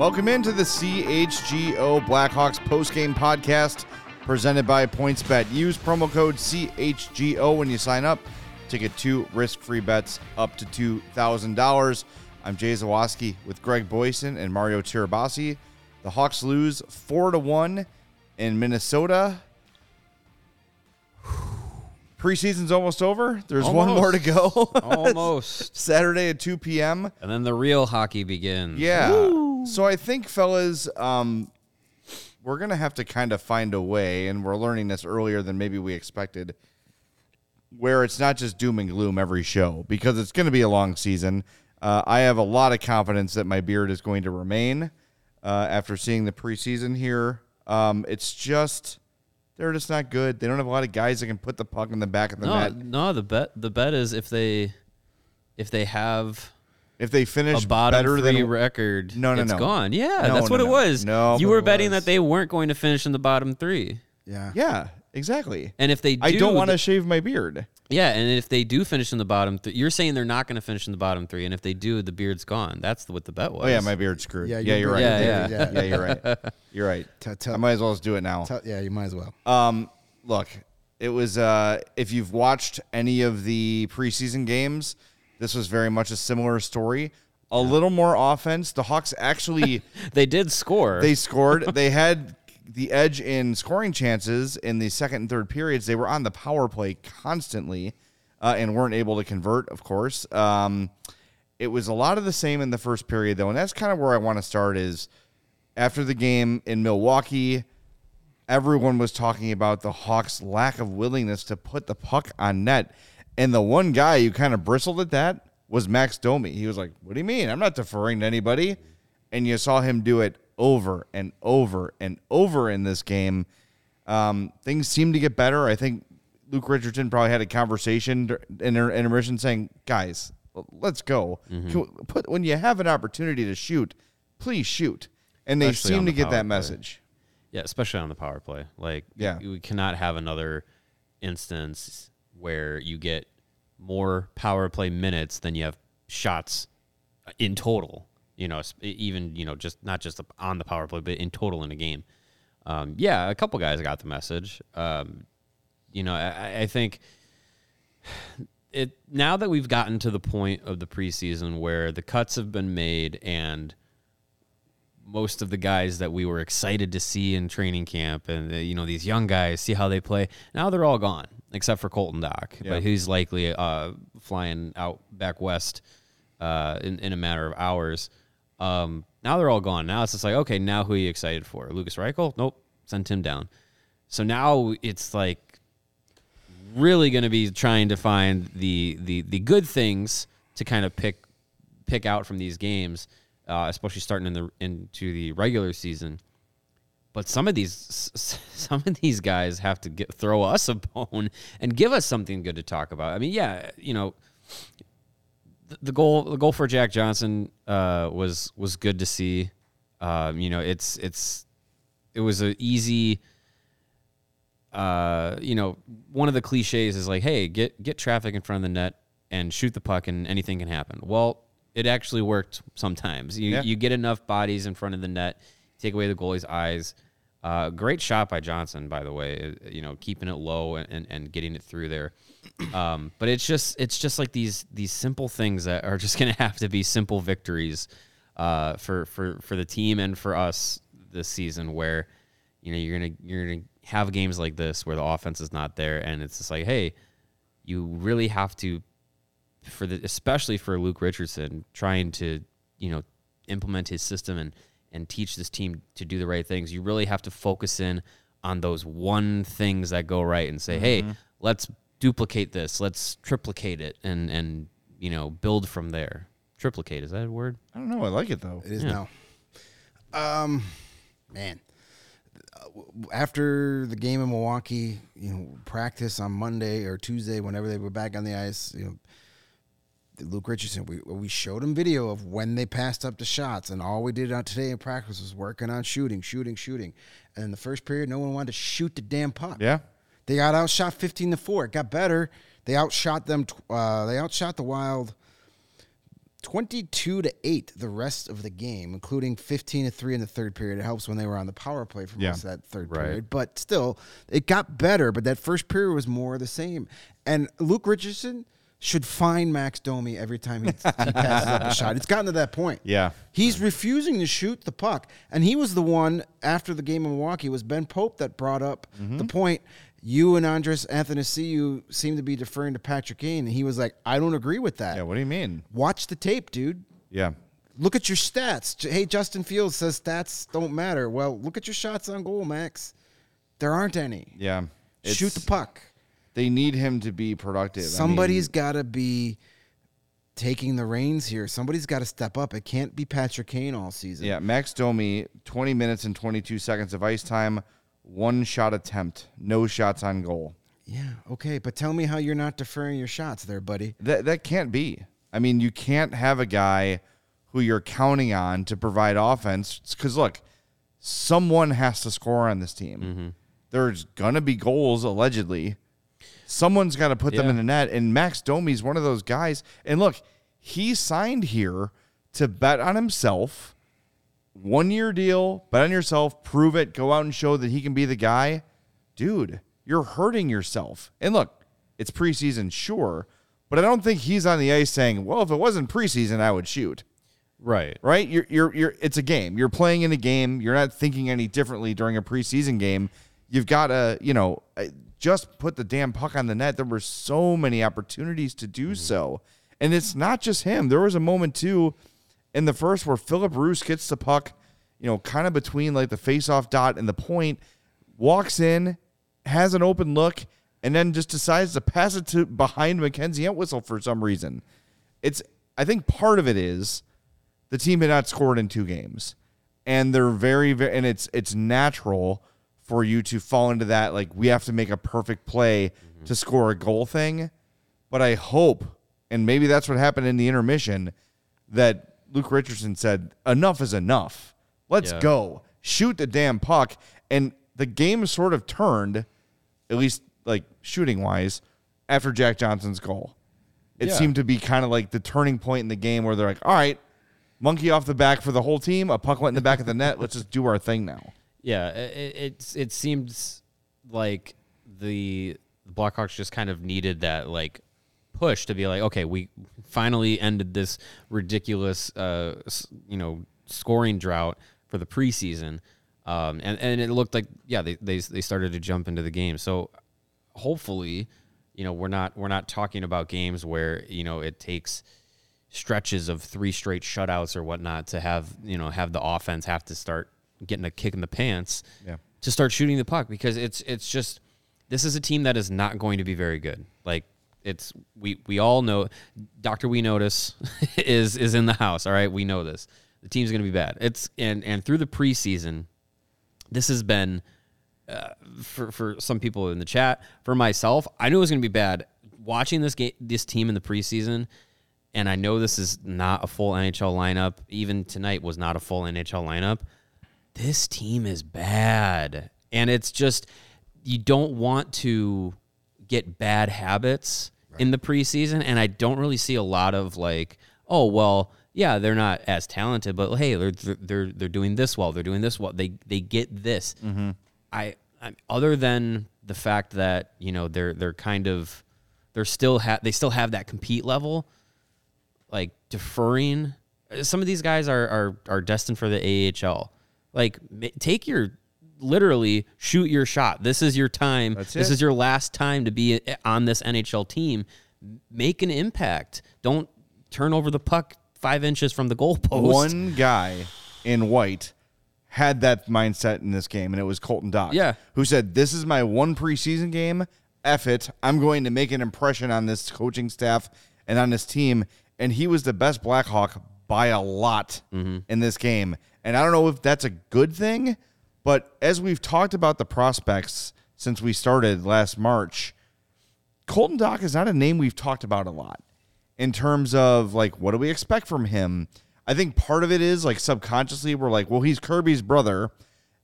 Welcome into the CHGO Blackhawks postgame podcast presented by PointsBet. Use promo code CHGO when you sign up to get two risk-free bets up to $2,000. I'm Jay Zawaski with Greg Boysen and Mario Tirabassi. The Hawks lose 4 to 1 in Minnesota. Preseason's almost over. There's one more to go. Almost. Saturday at 2 p.m. and then the real hockey begins. Yeah. So I think, fellas, um, we're gonna have to kind of find a way, and we're learning this earlier than maybe we expected, where it's not just doom and gloom every show because it's going to be a long season. Uh, I have a lot of confidence that my beard is going to remain uh, after seeing the preseason here. Um, it's just they're just not good. They don't have a lot of guys that can put the puck in the back of the No, net. no. The bet. The bet is if they, if they have If they finish a bottom better three than record, No, no, it's no. gone. Yeah, No, that's no, what it was. No, you were betting was. that they weren't going to finish in the bottom three, Yeah. yeah, exactly. and if they do, I don't want to shave my beard. Yeah, and if they do finish in the bottom, th- you're saying they're not going to finish in the bottom three, and if they do, the beard's gone. That's what the bet was. Oh yeah, my beard's screwed. Yeah, Yeah, you're right. Yeah, yeah, yeah. you're right. You're right. Tell- tell- I might as well just do it now. Tell- yeah, you might as well. Um, look, it was uh, if you've watched any of the preseason games, this was very much a similar story. A little more offense. The Hawks actually They did score. they scored. They had the edge in scoring chances in the second and third periods. They were on the power play constantly uh, and weren't able to convert, of course. Um, it was a lot of the same in the first period, though, and that's kind of where I want to start. Is after the game in Milwaukee, everyone was talking about the Hawks' lack of willingness to put the puck on net, and the one guy who kind of bristled at that was Max Domi. He was like, "What do you mean? I'm not deferring to anybody." And you saw him do it over and over and over in this game. Um, things seem to get better. I think Luke Richardson probably had a conversation in inter- intermission saying, "Guys, let's go. Mm-hmm. Put when you have an opportunity to shoot, please shoot." And they Especially seem on to get that play. message. Yeah, especially on the power play. Like, Yeah. we cannot have another instance where you get more power play minutes than you have shots in total. You know, even you know, just not just on the power play, but in total in a game. Um, yeah, a couple guys got the message. Um, you know, I, I think it now that we've gotten to the point of the preseason where the cuts have been made and most of the guys that we were excited to see in training camp and you know these young guys see how they play now they're all gone except for Colton Dach Yeah. but he's likely uh, flying out back west uh, in, in a matter of hours. Um, now they're all gone. Now it's just like okay now who are you excited for? Lukas Reichel? Nope. Sent him down. So now it's like really going to be trying to find the the the good things to kind of pick pick out from these games, uh, especially starting in the into the regular season. But some of these some of these guys have to get throw us a bone and give us something good to talk about. I mean, yeah, you know, the, the goal the goal for Jack Johnson uh, was was good to see. Um, you know, it's it's it was an easy uh, you know, one of the cliches is like, hey, get get traffic in front of the net and shoot the puck and anything can happen. Well, it actually worked sometimes. You Yeah. you get enough bodies in front of the net, take away the goalie's eyes. Uh, great shot by Johnson, by the way. uh, You know, keeping it low and, and, and getting it through there. Um, but it's just it's just like these these simple things that are just gonna have to be simple victories uh, for for for the team and for us this season, where you know you're gonna you're gonna have games like this where the offense is not there, and it's just like, hey, you really have to for the especially for Luke Richardson trying to you know implement his system and and teach this team to do the right things. You really have to focus in on those one things that go right and say, hey, let's duplicate this, let's triplicate it, and and you know build from there. Triplicate is that a word? I don't know. I like it though. It is Yeah. now. Um, man. Uh, After the game in Milwaukee, you know, practice on Monday or Tuesday, whenever they were back on the ice, you know, Luke Richardson, we we showed him video of when they passed up the shots, and all we did out today in practice was working on shooting, shooting, shooting. And in the first period, no one wanted to shoot the damn puck. Yeah. They got outshot fifteen to four. It got better. They outshot them. Uh, they outshot the Wild 22 to 8 the rest of the game, including 15 to 3 in the third period. It helps when they were on the power play for Yeah. most of that third Right. period. But still, it got better, but that first period was more of the same. And Luke Richardson should find Max Domi every time he, he passes up a shot. It's gotten to that point. Yeah. He's refusing to shoot the puck. And he was the one after the game in Milwaukee it was Ben Pope that brought up Mm-hmm. the point. You and Andreas Athanasiou seem to be deferring to Patrick Kane. And he was like, I don't agree with that. Yeah. What do you mean? Watch the tape, dude. Yeah. Look at your stats. Hey, Justin Fields says stats don't matter. Well, look at your shots on goal, Max. There aren't any. Yeah. Shoot the puck. They need him to be productive. I mean, Somebody's got to be taking the reins here. Somebody's got to step up. It can't be Patrick Kane all season. Yeah, Max Domi, 20 minutes and 22 seconds of ice time, one shot attempt, no shots on goal. Yeah, okay, but tell me how you're not deferring your shots there, buddy. That that can't be. I mean, you can't have a guy who you're counting on to provide offense cuz look, someone has to score on this team. Mm-hmm. There's going to be goals allegedly. Someone's got to put them Yeah. in the net and Max Domi's one of those guys. And look, he signed here to bet on himself. One year deal, bet on yourself, prove it, go out and show that he can be the guy. Dude, you're hurting yourself. And look, it's preseason, sure, but I don't think he's on the ice saying, "Well, if it wasn't preseason, I would shoot." Right. Right? You're you're you're it's a game. You're playing in a game. You're not thinking any differently during a preseason game. You've got to, you know, just put the damn puck on the net. There were so many opportunities to do mm-hmm. so. And it's not just him. There was a moment too in the first where Filip Roos gets the puck, you know, kind of between like the face-off dot and the point, walks in, has an open look, and then just decides to pass it to behind Mackenzie Entwistle for some reason. It's I think part of it is the team had not scored in two games, and they're very, very, and it's it's natural for you to fall into that like we have to make a perfect play mm-hmm. to score a goal thing. But I hope, and maybe that's what happened in the intermission, that Luke Richardson said enough is enough. Let's Yeah. go shoot the damn puck, and the game sort of turned, at least like shooting wise, after Jack Johnson's goal. It Yeah. seemed to be kind of like the turning point in the game where they're like, all right, monkey off the back for the whole team. A puck went in the back of the net. Let's just do our thing now. Yeah, it, it's it seems like the Blackhawks just kind of needed that like push to be like, okay, we finally ended this ridiculous, uh, you know, scoring drought for the preseason, um, and and it looked like yeah, they they they started to jump into the game. So hopefully, you know, we're not we're not talking about games where you know it takes stretches of three straight shutouts or whatnot to have you know have the offense have to start getting a kick in the pants Yeah. to start shooting the puck because it's it's just this is a team that is not going to be very good. Like it's we we all know Doctor We Notice is is in the house. All right, we know this. The team's going to be bad. It's and and through the preseason, this has been uh, for for some people in the chat. For myself, I knew it was going to be bad. Watching this game, this team in the preseason, and I know this is not a full NHL lineup. Even tonight was not a full NHL lineup. This team is bad, and it's just you don't want to get bad habits in the preseason, and I don't really see a lot of like, oh well, yeah, they're not as talented, but hey, they're they're they're doing this well, they're doing this well, they they get this. Mm-hmm. I, I other than the fact that you know they're they're kind of they're still ha- they still have that compete level, like deferring. Some of these guys are are are destined for the AHL. Like take your literally shoot your shot. This is your time. This is your last time to be eh, on this NHL team. Make an impact. Don't turn over the puck five inches from the goalpost. One guy in white had that mindset in this game, and it was Colton Dach. Yeah. Who said, This is my one preseason game. F it. I'm going to make an impression on this coaching staff and on this team. And he was the best Blackhawk by a lot mm-hmm. in this game. And I don't know if that's a good thing, but as we've talked about the prospects since we started last March, Colton Dach is not a name we've talked about a lot in terms of like what do we expect from him. I think part of it is like subconsciously we're like, well, he's Kirby's brother,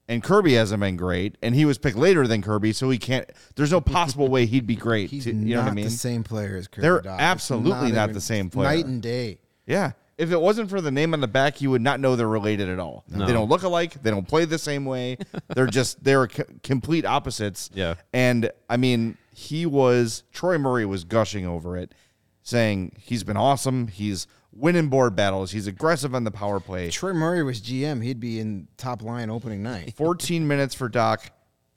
and Kirby hasn't been great, and he was picked later than Kirby, so he can't. There's no possible way he'd be great. He's to- you not know what I mean? the same player as Kirby They're absolutely not even- the same player. Night and day. Yeah, if it wasn't for the name on the back, you would not know they're related at all. They don't look alike. They don't play the same way. they're just they're c- complete opposites. Yeah. And I mean, he was Troy Murray was gushing over it, saying he's been awesome. He's winning board battles. He's aggressive on the power play. Troy Murray was GM. He'd be in top line opening night. 14 minutes for Dach,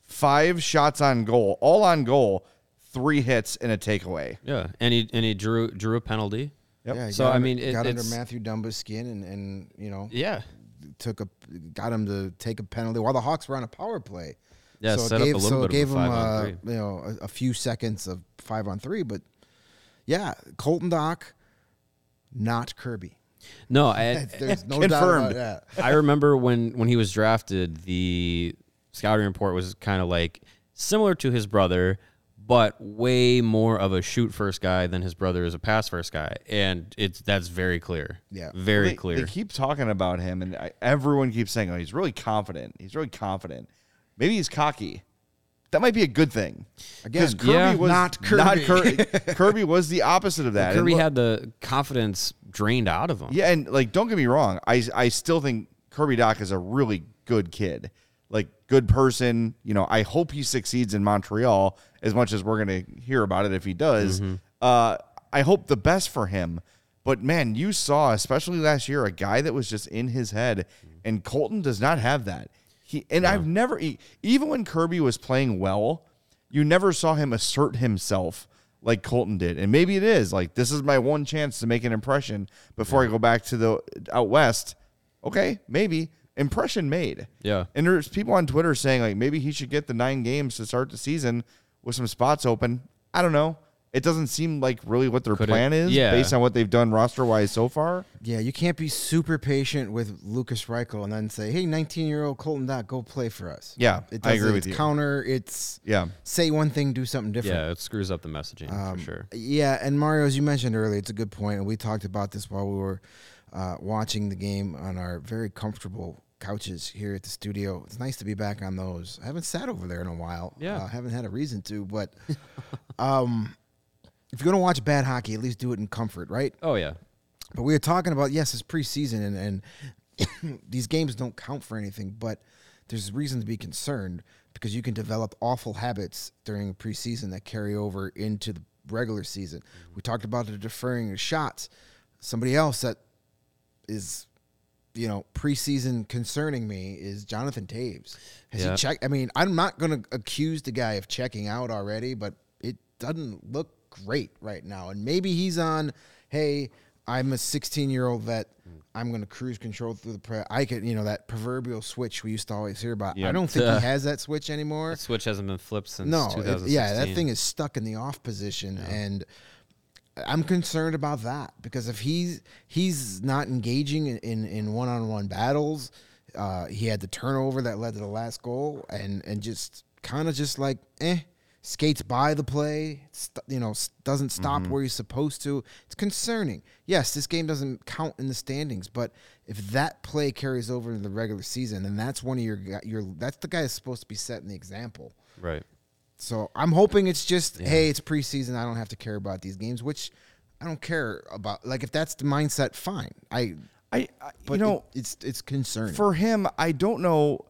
five shots on goal, all on goal, three hits and a takeaway. Yeah, and he and he drew drew a penalty. Yep. Yeah, So, I under- mean, it- got under Mathew Dumba's skin and and you know Yeah, took a got him to take a penalty while the Hawks were on a power play. Yeah, so it set up gave, a little so bit it of a gave him five uh, you know a, a few seconds of five on three, but yeah, Colton Dach, not Kirby. no, I, There's no Confirmed. doubt about that. I remember when when he was drafted, the scouting report was kind of like similar to his brother, but way more of a shoot first guy than his brother is a pass first guy, and it's that's very clear. Yeah. very they, clear. They keep talking about him, and I, everyone keeps saying, "Oh, he's really confident. He's really confident. Maybe he's cocky. That might be a good thing." Again, Because Kirby Yeah. was not Kirby. Kirby. Kirby was the opposite of that. And Kirby look- had the confidence drained out of him. Yeah, and like, don't get me wrong. I I still think Kirby Dach is a really good kid, like good person. You know, I hope he succeeds in Montreal as much as we're gonna hear about it if he does. Uh, I hope the best for him. But man, you saw, especially last year, a guy that was just in his head, and Colton does not have that. He and I've never, even when Kirby was playing well, you never saw him assert himself like Colton did. And maybe it is like this is my one chance to make an impression before I go back to the out west. Okay, maybe impression made. Yeah. And there's people on Twitter saying like maybe he should get the nine games to start the season with some spots open. I don't know. It doesn't seem like really what their Could plan is yeah. based on what they've done roster wise so far. Yeah, you can't be super patient with Lukas Reichel and then say, "Hey, 19-year-old Colton Dach, go play for us." Yeah, it I does- agree it's with you. Counter, it's Yeah. say one thing, do something different. yeah, it screws up the messaging Um, for sure. Yeah, and Mario, as you mentioned earlier, it's a good point, and we talked about this while we were uh, watching the game on our very comfortable couches here at the studio. It's nice to be back on those. I haven't sat over there in a while. Yeah. uh, haven't had a reason to, but um, if you're gonna watch bad hockey, at least do it in comfort, right? Oh yeah, But we were talking about yes, it's preseason and, and these games don't count for anything, but there's reason to be concerned because you can develop awful habits during preseason that carry over into the regular season. We talked about the deferring of shots. Somebody else that is you know preseason concerning me is Jonathan Toews. Has Yeah. he checked? I mean, I'm not going to accuse the guy of checking out already, but it doesn't look great right now. And maybe he's on. Hey, I'm a 16 year old vet. I'm going to cruise control through the pre. I could, you know, that proverbial switch we used to always hear about. I don't think Uh, he has that switch anymore. the switch hasn't been flipped since No, it- yeah, that thing is stuck in the off position, and I'm concerned about that because if he's he's not engaging in in, in one-on-one battles, uh, he had the turnover that led to the last goal, and and just kind of just like eh. Skates by the play, st- you know, s- doesn't stop Mm-hmm. where he's supposed to. It's concerning. Yes, this game doesn't count in the standings, but if that play carries over into the regular season, then that's one of your your that's the guy that's supposed to be setting the example. right. So I'm hoping it's just, hey, it's preseason. I don't have to care about these games, which I don't care about. Like if that's the mindset, fine. I, I, I but you know, it- it's it's concerning. for him, I don't know.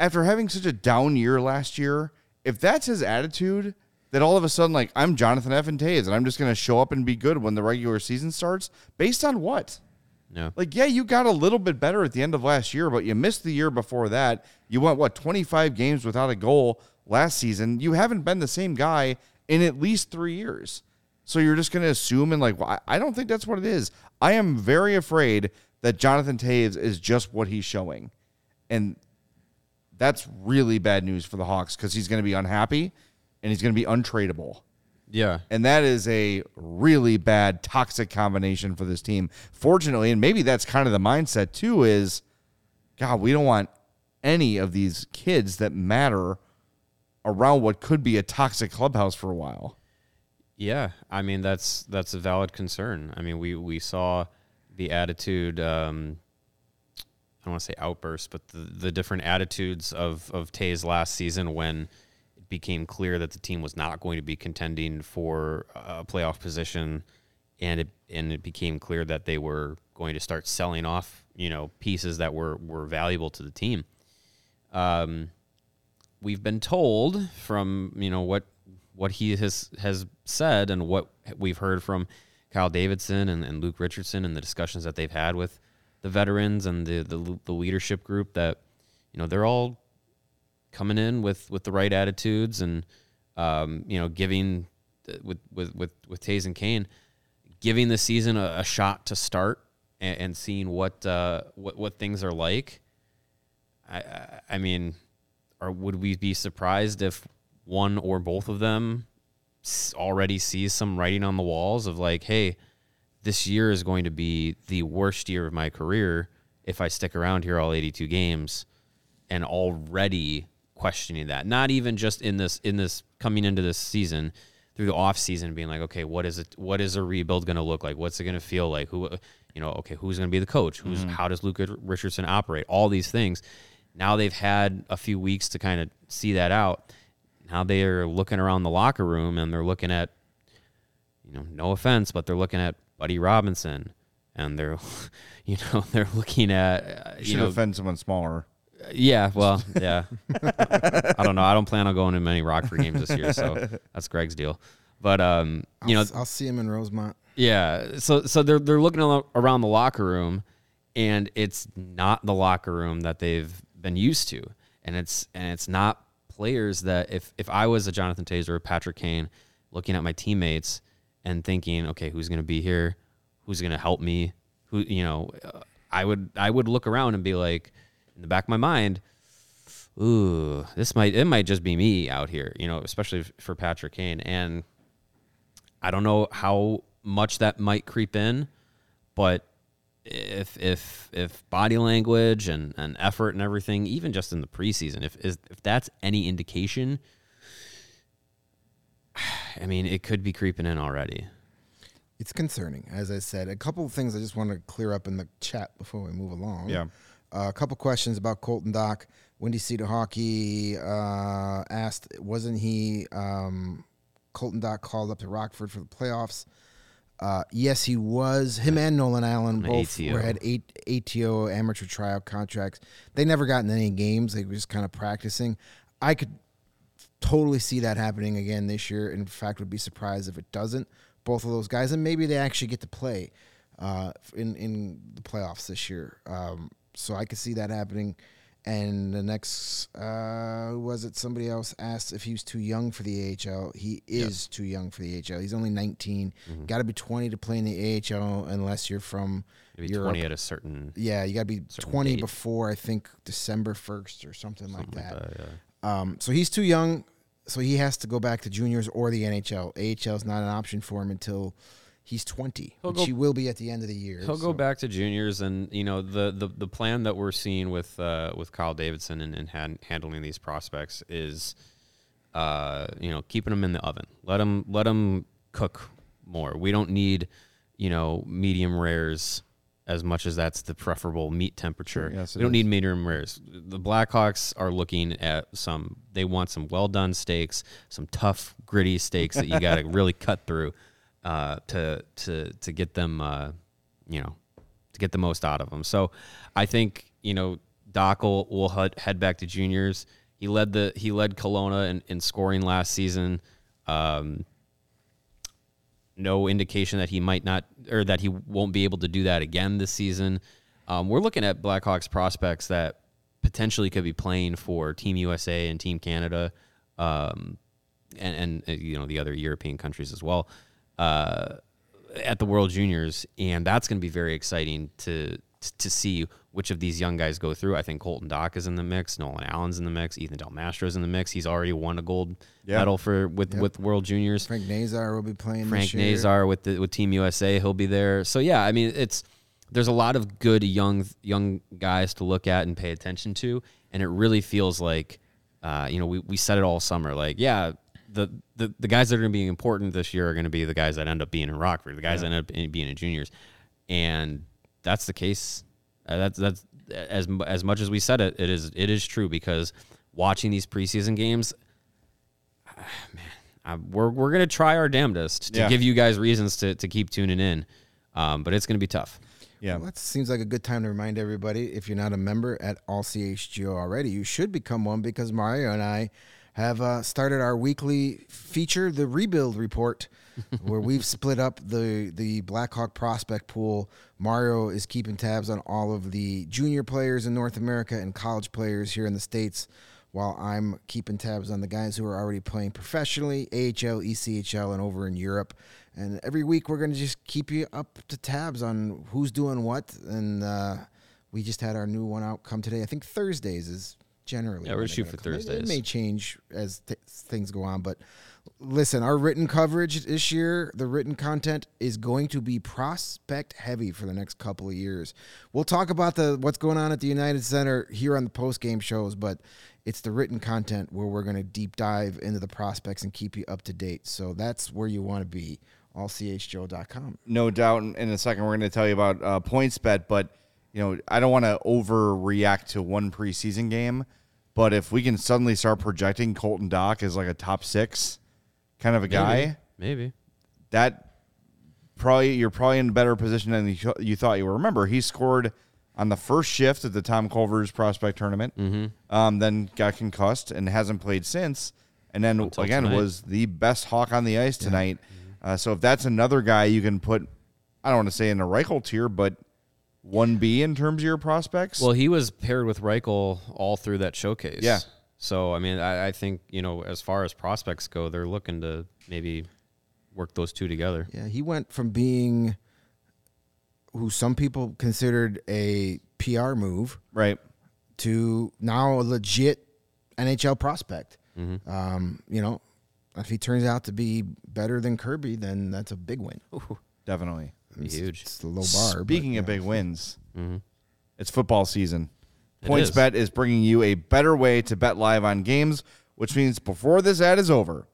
After having such a down year last year, if that's his attitude, that all of a sudden, like I'm Jonathan F. and Toews, and I'm just going to show up and be good when the regular season starts, based on what? Yeah. Like, yeah, you got a little bit better at the end of last year, but you missed the year before that. You went what 25 games without a goal last season. You haven't been the same guy in at least three years. So you're just going to assume and like, well, I I don't think that's what it is. I am very afraid that Jonathan Toews is just what he's showing, and that's really bad news for the Hawks because he's going to be unhappy and he's going to be untradeable. Yeah. And that is a really bad toxic combination for this team. Fortunately, and maybe that's kind of the mindset too is God, we don't want any of these kids that matter around what could be a toxic clubhouse for a while. Yeah, I mean that's that's a valid concern. I mean we we saw the attitude. Um, I don't want to say outburst, but the, the different attitudes of of Toews last season when it became clear that the team was not going to be contending for a playoff position and it and it became clear that they were going to start selling off, you know, pieces that were were valuable to the team. Um, we've been told from you know what what he has has said and what we've heard from Kyle Davidson and, and Luke Richardson and the discussions that they've had with the veterans and the, the the leadership group that you know they're all coming in with with the right attitudes and um, you know giving with with with with Toews and Kane giving the season a, a shot to start and, and seeing what uh, what what things are like. I I, I mean, or would we be surprised if one or both of them already sees some writing on the walls of like, hey, this year is going to be the worst year of my career if I stick around here all 82 games and already questioning that. Not even just in this in this coming into this season through the off season being like, okay, what is it what is a rebuild going to look like? What's it going to feel like? Who you know, okay, who's going to be the coach? Who's mm-hmm. how does Luke Richardson operate? All these things. Now they've had a few weeks to kind of see that out. Now they are looking around the locker room and they're looking at you know, no offense, but they're looking at Buddy Robinson and they're you know, they're looking at uh, you Should know, offend someone smaller. yeah, well, yeah. I don't know. I don't plan on going to many Rockford games this year, so that's Greg's deal. But um, you know, I'll, I'll see him in Rosemont. yeah. So so they're they're looking around the locker room, and it's not the locker room that they've been used to, and it's and it's not players that if if I was a Jonathan Toews or Patrick Kane, looking at my teammates and thinking, okay, who's going to be here, who's going to help me, who you know, uh, I would I would look around and be like, in the back of my mind, ooh, this might it might just be me out here, you know, especially for Patrick Kane. And. I don't know how much that might creep in, but if if if body language and, and effort and everything, even just in the preseason, if is if that's any indication, I mean, it could be creeping in already. It's concerning, as I said. A couple of things I just want to clear up in the chat before we move along. Yeah. Uh, a couple questions about Colton Dach. Windy Cedar Hockey uh, asked, wasn't he um, Colton Dach called up to Rockford for the playoffs? Uh, yes, he was. Him and Nolan Allan both ATO. were, had eight ATO amateur tryout contracts. They never got in any games. They were just kind of practicing. I could totally see that happening again this year. In fact, would be surprised if it doesn't. Both of those guys, and maybe they actually get to play uh, in in the playoffs this year. Um, so I could see that happening. And the next, uh, was it? Somebody else asked if he was too young for the AHL. He is too young for the AHL. He's only 19. Mm-hmm. Got to be 20 to play in the AHL unless you're from Maybe Europe. twenty at a certain Yeah, you got to be 20 date. before I think December 1st or something, like that. like that. yeah. Um, so he's too young, so he has to go back to juniors or the NHL. AHL is not an option for him until he's 20, He'll which go- he will be at the end of the year. He'll so- go back to juniors, and you know the the, the plan that we're seeing with uh, with Kyle Davidson and, and han- handling these prospects is, uh, you know, keeping them in the oven. Let them let them cook more. We don't need, you know, medium rares as much as that's the preferable meat temperature. Sure, yes, we don't is. need medium rares. The Blackhawks are looking at some. They want some well done steaks, some tough, gritty steaks that you got to really cut through uh, to to to get them, uh, you know, to get the most out of them. So, I think you know Dach will, will head, back to juniors. He led the he led Kelowna in, in scoring last season. Um, no indication that he might not or that he won't be able to do that again this season. Um, we're looking at Blackhawks prospects that potentially could be playing for Team USA and Team Canada, um, and, and uh, you know the other European countries as well uh, at the World Juniors, and that's going to be very exciting to to see which of these young guys go through. I think Colton Dach is in the mix, Nolan Allan's in the mix, Ethan Del Mastro's in the mix. He's already won a gold Yeah. medal for with with World Juniors. Frank Nazar will be playing Frank. Nazar with the, with Team USA, he'll be there. So yeah, I mean it's there's a lot of good young young guys to look at and pay attention to, and it really feels like uh, you know we, we said it all summer like yeah the, the the guys that are going to be important this year are going to be the guys that end up being in Rockford, the guys that end up in- being in juniors, and that's the case. Uh, that's that's as as much as we said it, it is it is true because watching these preseason games, man, uh, we're we're gonna try our damnedest to Yeah. give you guys reasons to to keep tuning in, um, but it's gonna be tough. Yeah. Well, that seems like a good time to remind everybody if you're not a member at All CHGO already, you should become one because Mario and I have uh, started our weekly feature, the Rebuild Report, where we've split up the the Blackhawk prospect pool. Mario is keeping tabs on all of the junior players in North America and college players here in the states. While I'm keeping tabs on the guys who are already playing professionally, AHL, ECHL, and over in Europe. And every week we're going to just keep you up to tabs on who's doing what. And uh, we just had our new one out come today. I think Thursdays is generally. Yeah, we're when shoot for gonna come. It- It, Thursdays. may change as th- things go on, but listen, our written coverage this year, the written content is going to be prospect heavy for the next couple of years. We'll talk about the what's going on at the United Center here on the post game shows, but it's the written content where we're going to deep dive into the prospects and keep you up to date. So that's where you want to be. allCHGO.com. no doubt in in a second we're going to tell you about uh, PointsBet but you know i don't want to overreact to one preseason game but if we can suddenly start projecting Colton Dach as like a top six kind of a guy maybe. that probably you're probably in a better position than you, thought you were. Remember he scored on the first shift at the tom culver's prospect tournament um, then got concussed and hasn't played since. And then Until again tonight. was the best hawk on the ice tonight. Uh, so if that's another guy you can put i don't want to say in the Reichel tier but 1b in terms of your prospects Well, he was paired with Reichel all through that showcase. Yeah. So I mean, I, I think you know, as far as prospects go, they're looking to maybe work those two together. Yeah, he went from being who some people considered a PR move right to now a legit NHL prospect. Um, you know, if he turns out to be better than Kirby, then that's a big win. definitely Be huge. It's a low bar. but, Speaking yeah. of big wins, mm-hmm. it's football season. It PointsBet is. Bet is bringing you a better way to bet live on games, which means before this ad is over,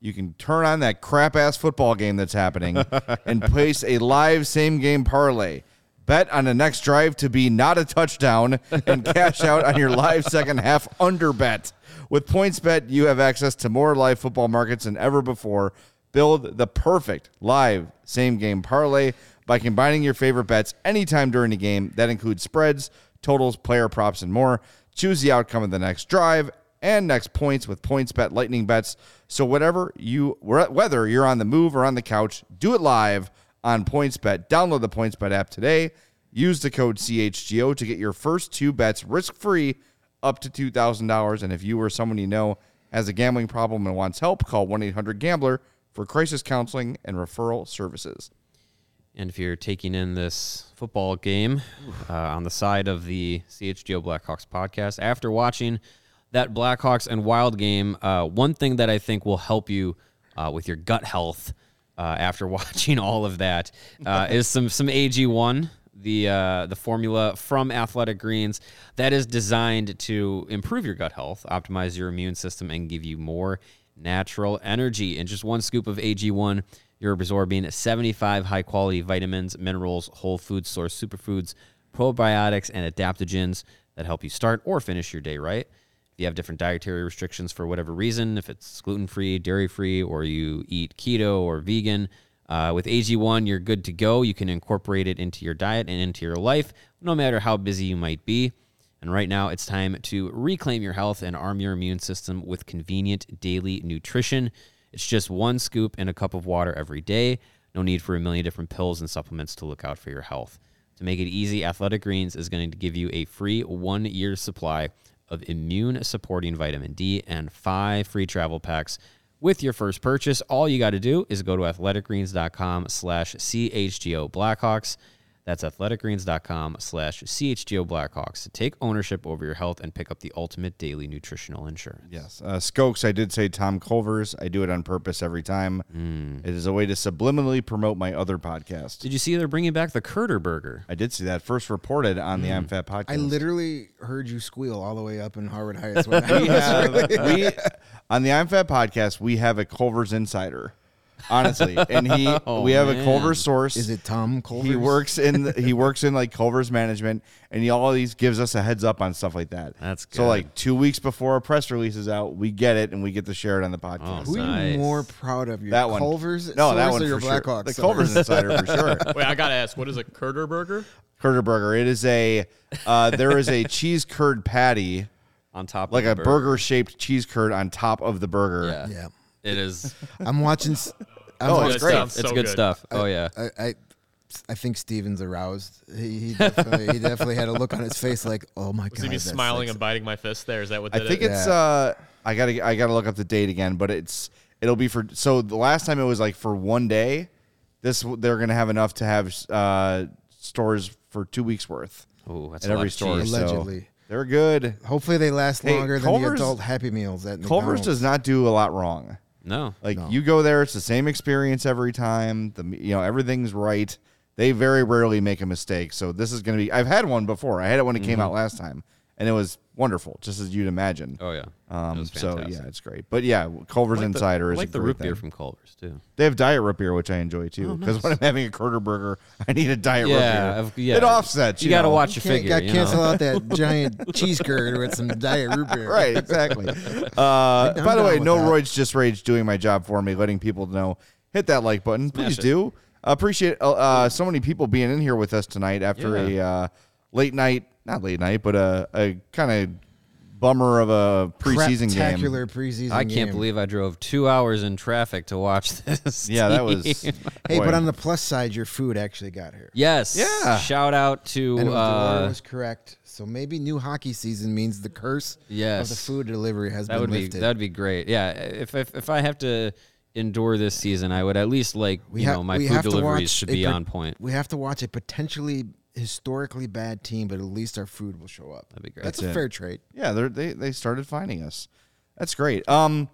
you can turn on that crap ass football game that's happening and place a live same game parlay. Bet on the next drive to be not a touchdown and cash out on your live second half under bet. With PointsBet, you have access to more live football markets than ever before. Build the perfect live same game parlay by combining your favorite bets anytime during the game. That includes spreads, totals, player props, and more. Choose the outcome of the next drive and next points with PointsBet Lightning bets. So whatever you whether you're on the move or on the couch, do it live on PointsBet. Download the PointsBet app today. Use the code CHGO to get your first two bets risk-free up to $2,000 and if you or someone you know has a gambling problem and wants help, call 1-800-GAMBLER for crisis counseling and referral services. And if you're taking in this football game uh, on the side of the CHGO Blackhawks podcast, after watching that Blackhawks and Wild game, uh, one thing that I think will help you uh, with your gut health uh, after watching all of that uh, is some some AG1, the uh, the formula from Athletic Greens that is designed to improve your gut health, optimize your immune system, and give you more natural energy. In just one scoop of AG1, you're absorbing 75 high quality vitamins, minerals, whole food source superfoods, probiotics, and adaptogens that help you start or finish your day right. If you have different dietary restrictions for whatever reason, if it's gluten free, dairy free, or you eat keto or vegan, uh, with AG1, you're good to go. You can incorporate it into your diet and into your life, no matter how busy you might be. And right now, it's time to reclaim your health and arm your immune system with convenient daily nutrition. It's just one scoop in a cup of water every day. No need for a million different pills and supplements to look out for your health. To make it easy, Athletic Greens is going to give you a free one year supply of immune supporting vitamin D and five free travel packs with your first purchase. All you got to do is go to athleticgreens.com slash CHGO Blackhawks. That's athleticgreens.com slash CHGO Blackhawks to take ownership over your health and pick up the ultimate daily nutritional insurance. Yes. Uh, Skokes, I did say Tom Culver's. I do it on purpose every time. It is a way to subliminally promote my other podcast. Did you see they're bringing back the Curder Burger? I did see that first reported on the I'm Fat podcast. I literally heard you squeal all the way up in Harwood Heights. We have, we, on the I'm Fat podcast, we have a Culver's Insider. Honestly. And he, Oh, we have a. Culver source. Is it Tom Culver? He works in the, he works in like Culver's management, and he always gives us a heads up on stuff like that. That's good. So like two weeks before a press release is out, we get it and we get to share it on the podcast. Who are you more proud of? Your that one, Culver's no, that one or your for sure. The source? Culver's insider for sure. Wait, I gotta ask, what is a Curder burger? Curder burger. It is a uh, there is a cheese curd patty, on top like of a the burger shaped cheese curd on top of the burger. Yeah. Yeah, It is. I'm watching. s- I'm Oh, watching- it's That great. sounds It's so good, stuff. Oh yeah. I, I, I think Steven's aroused. He, he, definitely, he definitely had a look on his face like, "Oh my Was god!" he be that's smiling like- and biting my fist there? Is that what I did think it? it's Yeah. uh I gotta I gotta look up the date again, but it's it'll be for so the last time it was like for one day. This they're gonna have enough to have uh stores for two weeks worth Oh, that's at a lot every of store. cheese. so Allegedly. they're good. Hopefully, they last Hey, longer than Culver's- the adult Happy Meals at Culver's McDonald's. does not do a lot wrong. No. Like No. you go there, it's the same experience every time. The you know everything's right. They very rarely make a mistake. So this is gonna be. I've had one before. I had it when it came mm-hmm. out last time, and it was wonderful, just as you'd imagine. Oh yeah. It Um, was so yeah, it's great. But yeah, Culver's like the- Insider I is like a the great root beer thing. from Culver's too. They have diet root beer, which I enjoy too. Oh, Because when I'm having a Curder burger, I need a diet Yeah, root beer. yeah. It offsets. You, You, got to watch your Can't, figure. got you cancel know? out that giant cheese curd with some diet root beer. Right, exactly. Uh, by the way, no that. Roids just rage doing my job for me, letting people know. Hit that like button, please it. do. Appreciate uh, uh, so many people being in here with us tonight after a uh, late night, not late night, but a, a kind of bummer of a preseason game. Spectacular preseason. Game. I can't game. believe I drove two hours in traffic to watch this. Yeah, that was. Hey, boy. but on the plus side, your food actually got here. yes. Yeah. Shout out to And the order uh, was correct. So maybe new hockey season means the curse yes. of the food delivery has that been would be lifted. that would be great. Yeah, if if if I have to endure this season, I would at least like we you ha- know my food deliveries should be par- on point. We have to watch a potentially historically bad team, but at least our food will show up. That'd be great. That's, That's a it. fair trade. Yeah, they're, they they started finding us. That's great. Um,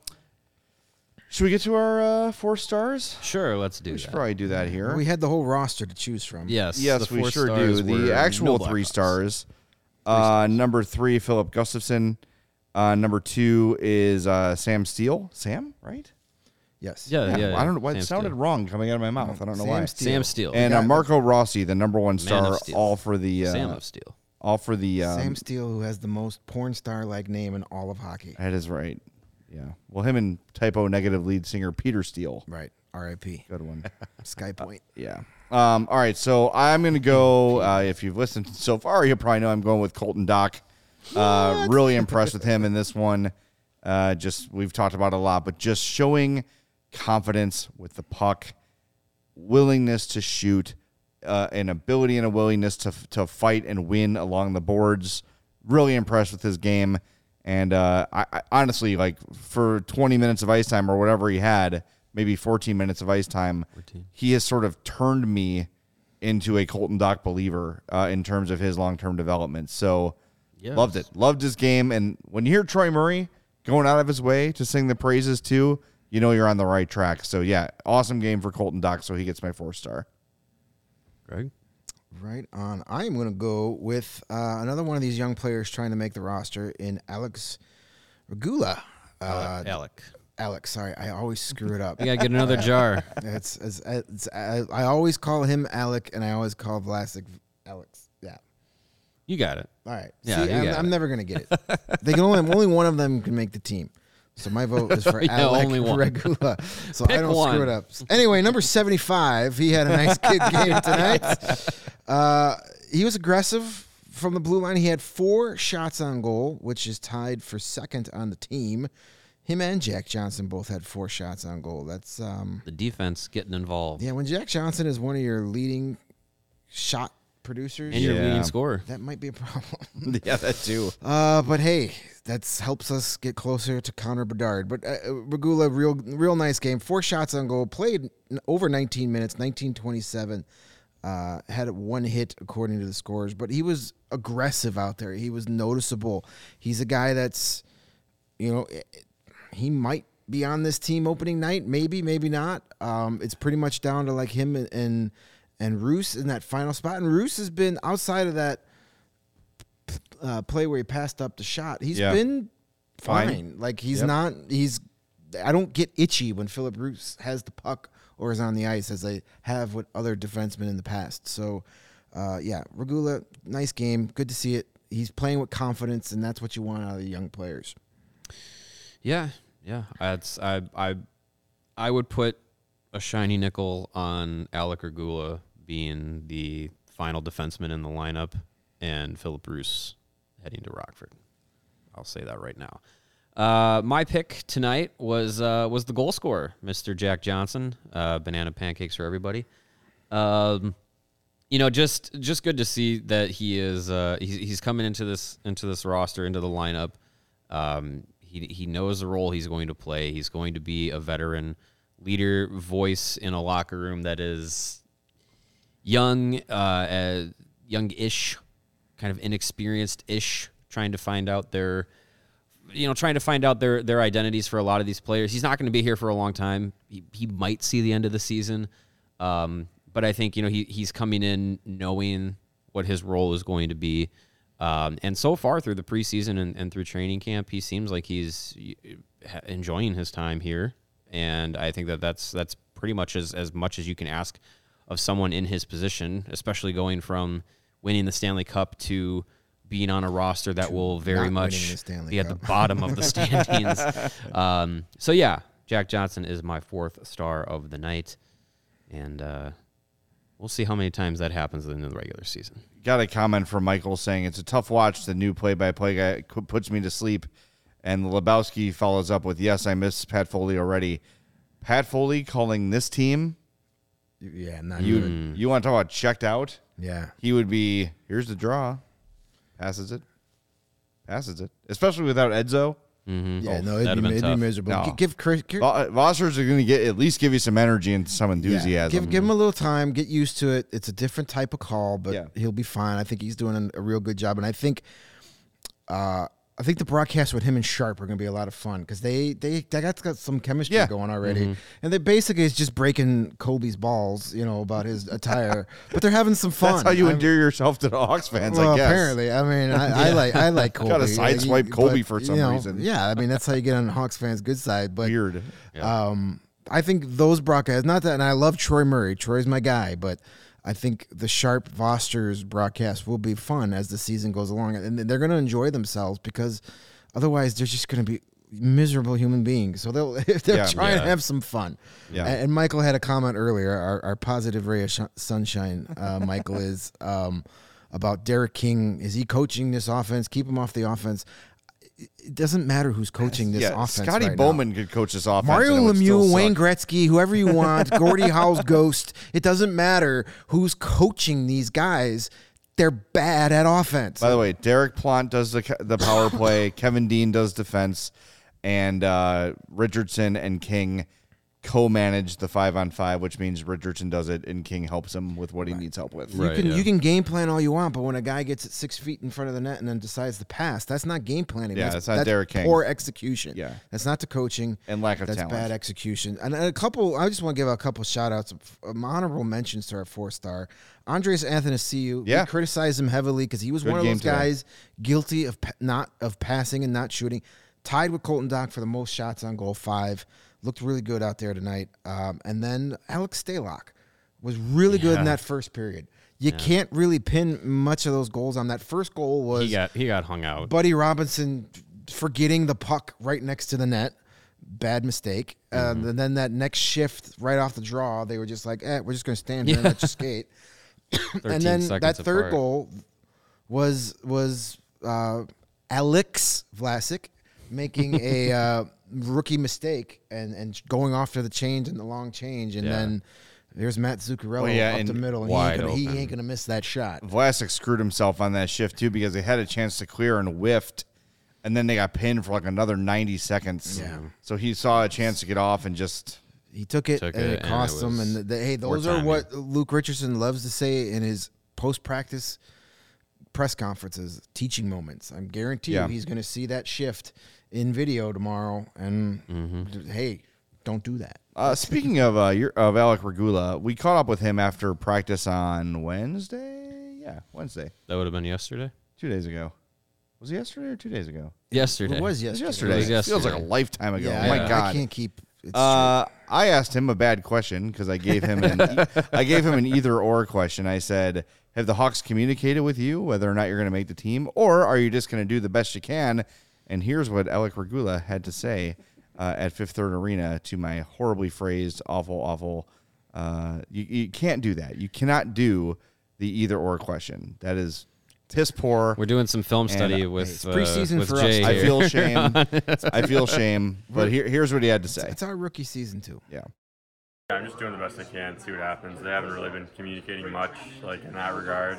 should we get to our uh, four stars? Sure, let's do We should that. probably do that here. We had the whole roster to choose from. Yes, Yes, we sure do. The actual no three Blackhawks. stars. Uh, number three, Filip Gustavsson. Uh, number two is uh, Sam Steel. Sam, right? Yes. Yeah, yeah. I don't know why Sam it sounded Steel. wong coming out of my mouth. I don't know Sam why. Steel. Sam Steel. And uh, Marco Rossi, the number one of star, Steel. all for the uh, Sam of Steel. all for the. Um, Sam Steel, who has the most porn star like name in all of hockey. that is right. Yeah. Well, him and Type O Negative lead singer Peter Steele. Right. R.I.P. Good one. Sky Point. Yeah. Um, all right. So I'm going to go. Uh, if you've listened so far, you probably know I'm going with Colton Dach. Uh, really impressed with him in this one. Uh, just we've talked about it a lot, but just showing confidence with the puck, willingness to shoot, uh, an ability and a willingness to to fight and win along the boards. Really impressed with his game, and uh, I, I honestly like for 20 minutes of ice time or whatever he had, maybe 14 minutes of ice time, he has sort of turned me into a Colton Dach believer uh, in terms of his long term development. So Yes. loved it, loved his game, and when you hear Troy Murray going out of his way to sing the praises too, you know you're on the right track. So yeah, awesome game for Colton Dach. So he gets my four star. Greg. Right on. I am going to go with uh, another one of these young players trying to make the roster in Alex Regula. Uh, Alec. Alex, sorry, I always screw it up. You gotta get another jar. It's, it's, it's I, I always call him Alec, and I always call Vlasic Alex. Yeah. You got it. All right. Yeah, See, I'm, I'm never gonna get it. They can only only one of them can make the team. So my vote is for Yeah, Alec only one. Regula. So I don't one. screw it up. Anyway, number 75. He had a nice kid game tonight. Uh, he was aggressive from the blue line. He had four shots on goal, which is tied for second on the team. Him and Jack Johnson both had four shots on goal. That's um, The defense getting involved. yeah. When Jack Johnson is one of your leading shot producers, And your Yeah. leading scorer. that might be a problem. yeah, that too. Uh, but hey, that helps us get closer to Connor Bedard. But uh, Regula, real, real nice game. Four shots on goal. Played n- over 19 minutes, 1927. Uh, had one hit according to the scores, but he was aggressive out there. He was noticeable. He's a guy that's, you know, eh, he might be on this team opening night. Maybe, maybe not. Um, it's pretty much down to like him and and, and Roos in that final spot. And Roos has been outside of that uh, play where he passed up the shot. He's Yeah. been fine. Fine. Like he's Yep. not. He's. I don't get itchy when Filip Roos has the puck or is on the ice as I have with other defensemen in the past. So, uh, yeah, Regula, nice game. Good to see it. He's playing with confidence, and that's what you want out of the young players. Yeah, yeah. That's I I I would put a shiny nickel on Alec Regula being the final defenseman in the lineup, and Filip Roos heading to Rockford. I'll say that right now. Uh, my pick tonight was uh, was the goal scorer, Mr. Jack Johnson. Uh, banana pancakes for everybody. Um, you know, just just good to see that he is uh, he's, he's coming into this into this roster into the lineup. Um, he he knows the role he's going to play. He's going to be a veteran leader voice in a locker room that is young, uh, uh young-ish, kind of inexperienced-ish, trying to find out their you know, trying to find out their their identities for a lot of these players. He's not going to be here for a long time. He, he might see the end of the season, um, but I think you know he he's coming in knowing what his role is going to be. Um, and so far through the preseason and, and through training camp, he seems like he's enjoying his time here. And I think that that's that's pretty much as as much as you can ask of someone in his position, especially going from winning the Stanley Cup to being on a roster that will very not much the Stanley be at the bottom of the standings. um, so yeah, Jack Johnson is my fourth star of the night, and uh, we'll see how many times that happens in the regular season. Got a comment from Michael saying it's a tough watch. The new play-by-play guy puts me to sleep, and Lebowski follows up with, "Yes, I miss Pat Foley already." Pat Foley calling this team. Yeah, not You good. you want to talk about checked out? Yeah. He would be. Here's the draw. Passes it. Passes it. Especially without Edzo. Mm-hmm. Yeah, no, that'd it'd be, it'd be miserable. No. Gi- Give Chris, give, Vosters are going to get at least give you some energy and some yeah, enthusiasm. give give him a little time, get used to it. It's a different type of call, but Yeah. he'll be fine. I think he's doing a, a real good job, and I think, uh, I think the broadcast with him and Sharp are going to be a lot of fun because they they they got, got some chemistry Yeah. going already, Mm-hmm. and they basically is just breaking Kobe's balls, you know, about his attire, but they're having some fun. That's how you I'm- endear yourself to the Hawks fans, well, I guess. apparently, I mean, I, I like I like Kobe. Gotta Like, sideswipe Kobe but, for some you know, reason. Yeah, I mean that's how you get on Hawks fans' good side. But Weird. um, I think those broadcasts, not that, and I love Troy Murray. Troy's my guy, but I think the Sharp Vosters broadcast will be fun as the season goes along, and they're going to enjoy themselves because otherwise they're just going to be miserable human beings. So they'll if they're Yeah. trying to have some fun. Yeah. And, and Michael had a comment earlier. Our, our positive ray of sh- sunshine, uh, Michael is um, about Derek King. Is he coaching this offense? Keep him off the offense. It- doesn't matter who's coaching this yeah, offense. Scotty right now. Bowman could coach this offense. Mario and it would still Lemieux, Wayne suck. Gretzky, whoever you want, Gordie Howe's Ghost. It doesn't matter who's coaching these guys. They're bad at offense. By the way, Derek Plant does the the power play. Kevin Dean does defense, and uh, Richardson and King co-manage the five on five, which means Richardson does it and King helps him with what he needs help with. you Right, can yeah. you can game plan all you want, but when a guy gets it six feet in front of the net and then decides to pass, that's not game planning. Yeah, that's, that's not Derek King. Poor execution. Yeah. that's not the coaching And lack of that's talent. bad execution. And a couple, I just want to give a couple shout outs, um, honorable mentions to our four star Andreas Athanasiou. Yeah. we criticized him heavily because he was Good one of game those today. guys guilty of pa- not of passing and not shooting. Tied with Colton Dach for the most shots on goal, five. Looked really good out there tonight. Um, and then Alex Stalock was really good in that first period. You can't really pin much of those goals on that first goal was He got he got hung out. Buddy Robinson forgetting the puck right next to the net. Bad mistake. Mm-hmm. Um, and then that next shift, right off the draw, they were just like, eh, we're just going to stand here and let you skate. and then that third apart. goal was was uh, Alex Vlasic making a uh, rookie mistake and, and going off to the change and the long change. And Yeah. then there's Mats Zuccarello Well, yeah, up the middle. And he ain't, gonna, he ain't going to miss that shot. Vlasic screwed himself on that shift too because they had a chance to clear and whiffed, and then they got pinned for like another ninety seconds. Yeah. So he saw a chance to get off and just He took it Took and it, it and cost it him. And the, hey, poor those are timing. what Luke Richardson loves to say in his post practice press conferences, teaching moments. I'm guarantee Yeah. you he's going to see that shift in video tomorrow. And Mm-hmm. hey, don't do that. Uh, speaking of uh, your, of Alec Regula, we caught up with him after practice on Wednesday. Yeah, Wednesday, That would have been yesterday. two days ago. Was it yesterday or two days ago? Yesterday. It was It was yesterday. yesterday. It was Feels like a lifetime ago. Yeah, oh my I, god! I can't keep. it's Uh, I asked him a bad question because I gave him an e, I gave him an either or question. I said, "Have the Hawks communicated with you whether or not you're going to make the team, or are you just going to do the best you can?" And here's what Alec Regula had to say uh, at Fifth Third Arena to my horribly phrased, awful, awful. Uh, you, you can't do that. You cannot do the either or question. That is piss poor. We're doing some film study uh, with it's uh, preseason with for us, Jay I feel shame. I feel shame. But here, here's what he had to say. it's our rookie season too. Yeah. Yeah, I'm just doing the best I can, see what happens. They haven't really been communicating much, like in that regard.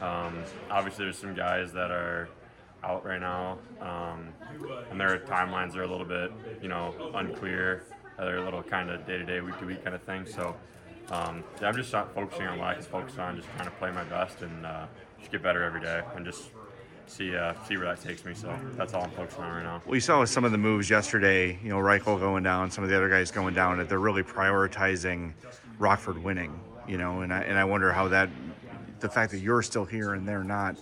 Um, obviously, there's some guys that are out right now, um, and their timelines are a little bit, you know, unclear. They're a little kind of day-to-day, week-to-week kind of thing. So, um, yeah, I'm just not focusing on what I can focus on, just trying to play my best and uh, just get better every day, and just see uh, see where that takes me. So that's all I'm focusing on right now. We saw with some of the moves yesterday, you know, Reichel going down, some of the other guys going down, that they're really prioritizing Rockford winning, you know, and I, and I wonder how that, the fact that you're still here and they're not,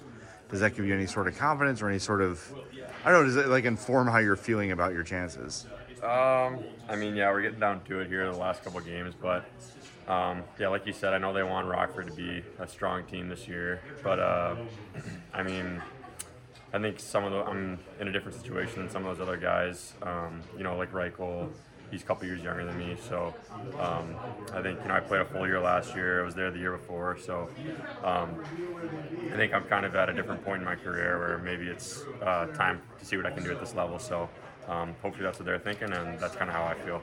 does that give you any sort of confidence or any sort of, I don't know, does it like inform how you're feeling about your chances? Um, I mean, yeah, we're getting down to it here the last couple games, but um, yeah, like you said, I know they want Rockford to be a strong team this year, but uh, I mean, I think some of the I'm in a different situation than some of those other guys. Um, you know, like Reichel, he's a couple years younger than me, so um, I think you know I played a full year last year. I was there the year before, so um, I think I'm kind of at a different point in my career where maybe it's uh, time to see what I can do at this level. So um, hopefully that's what they're thinking, and that's kind of how I feel.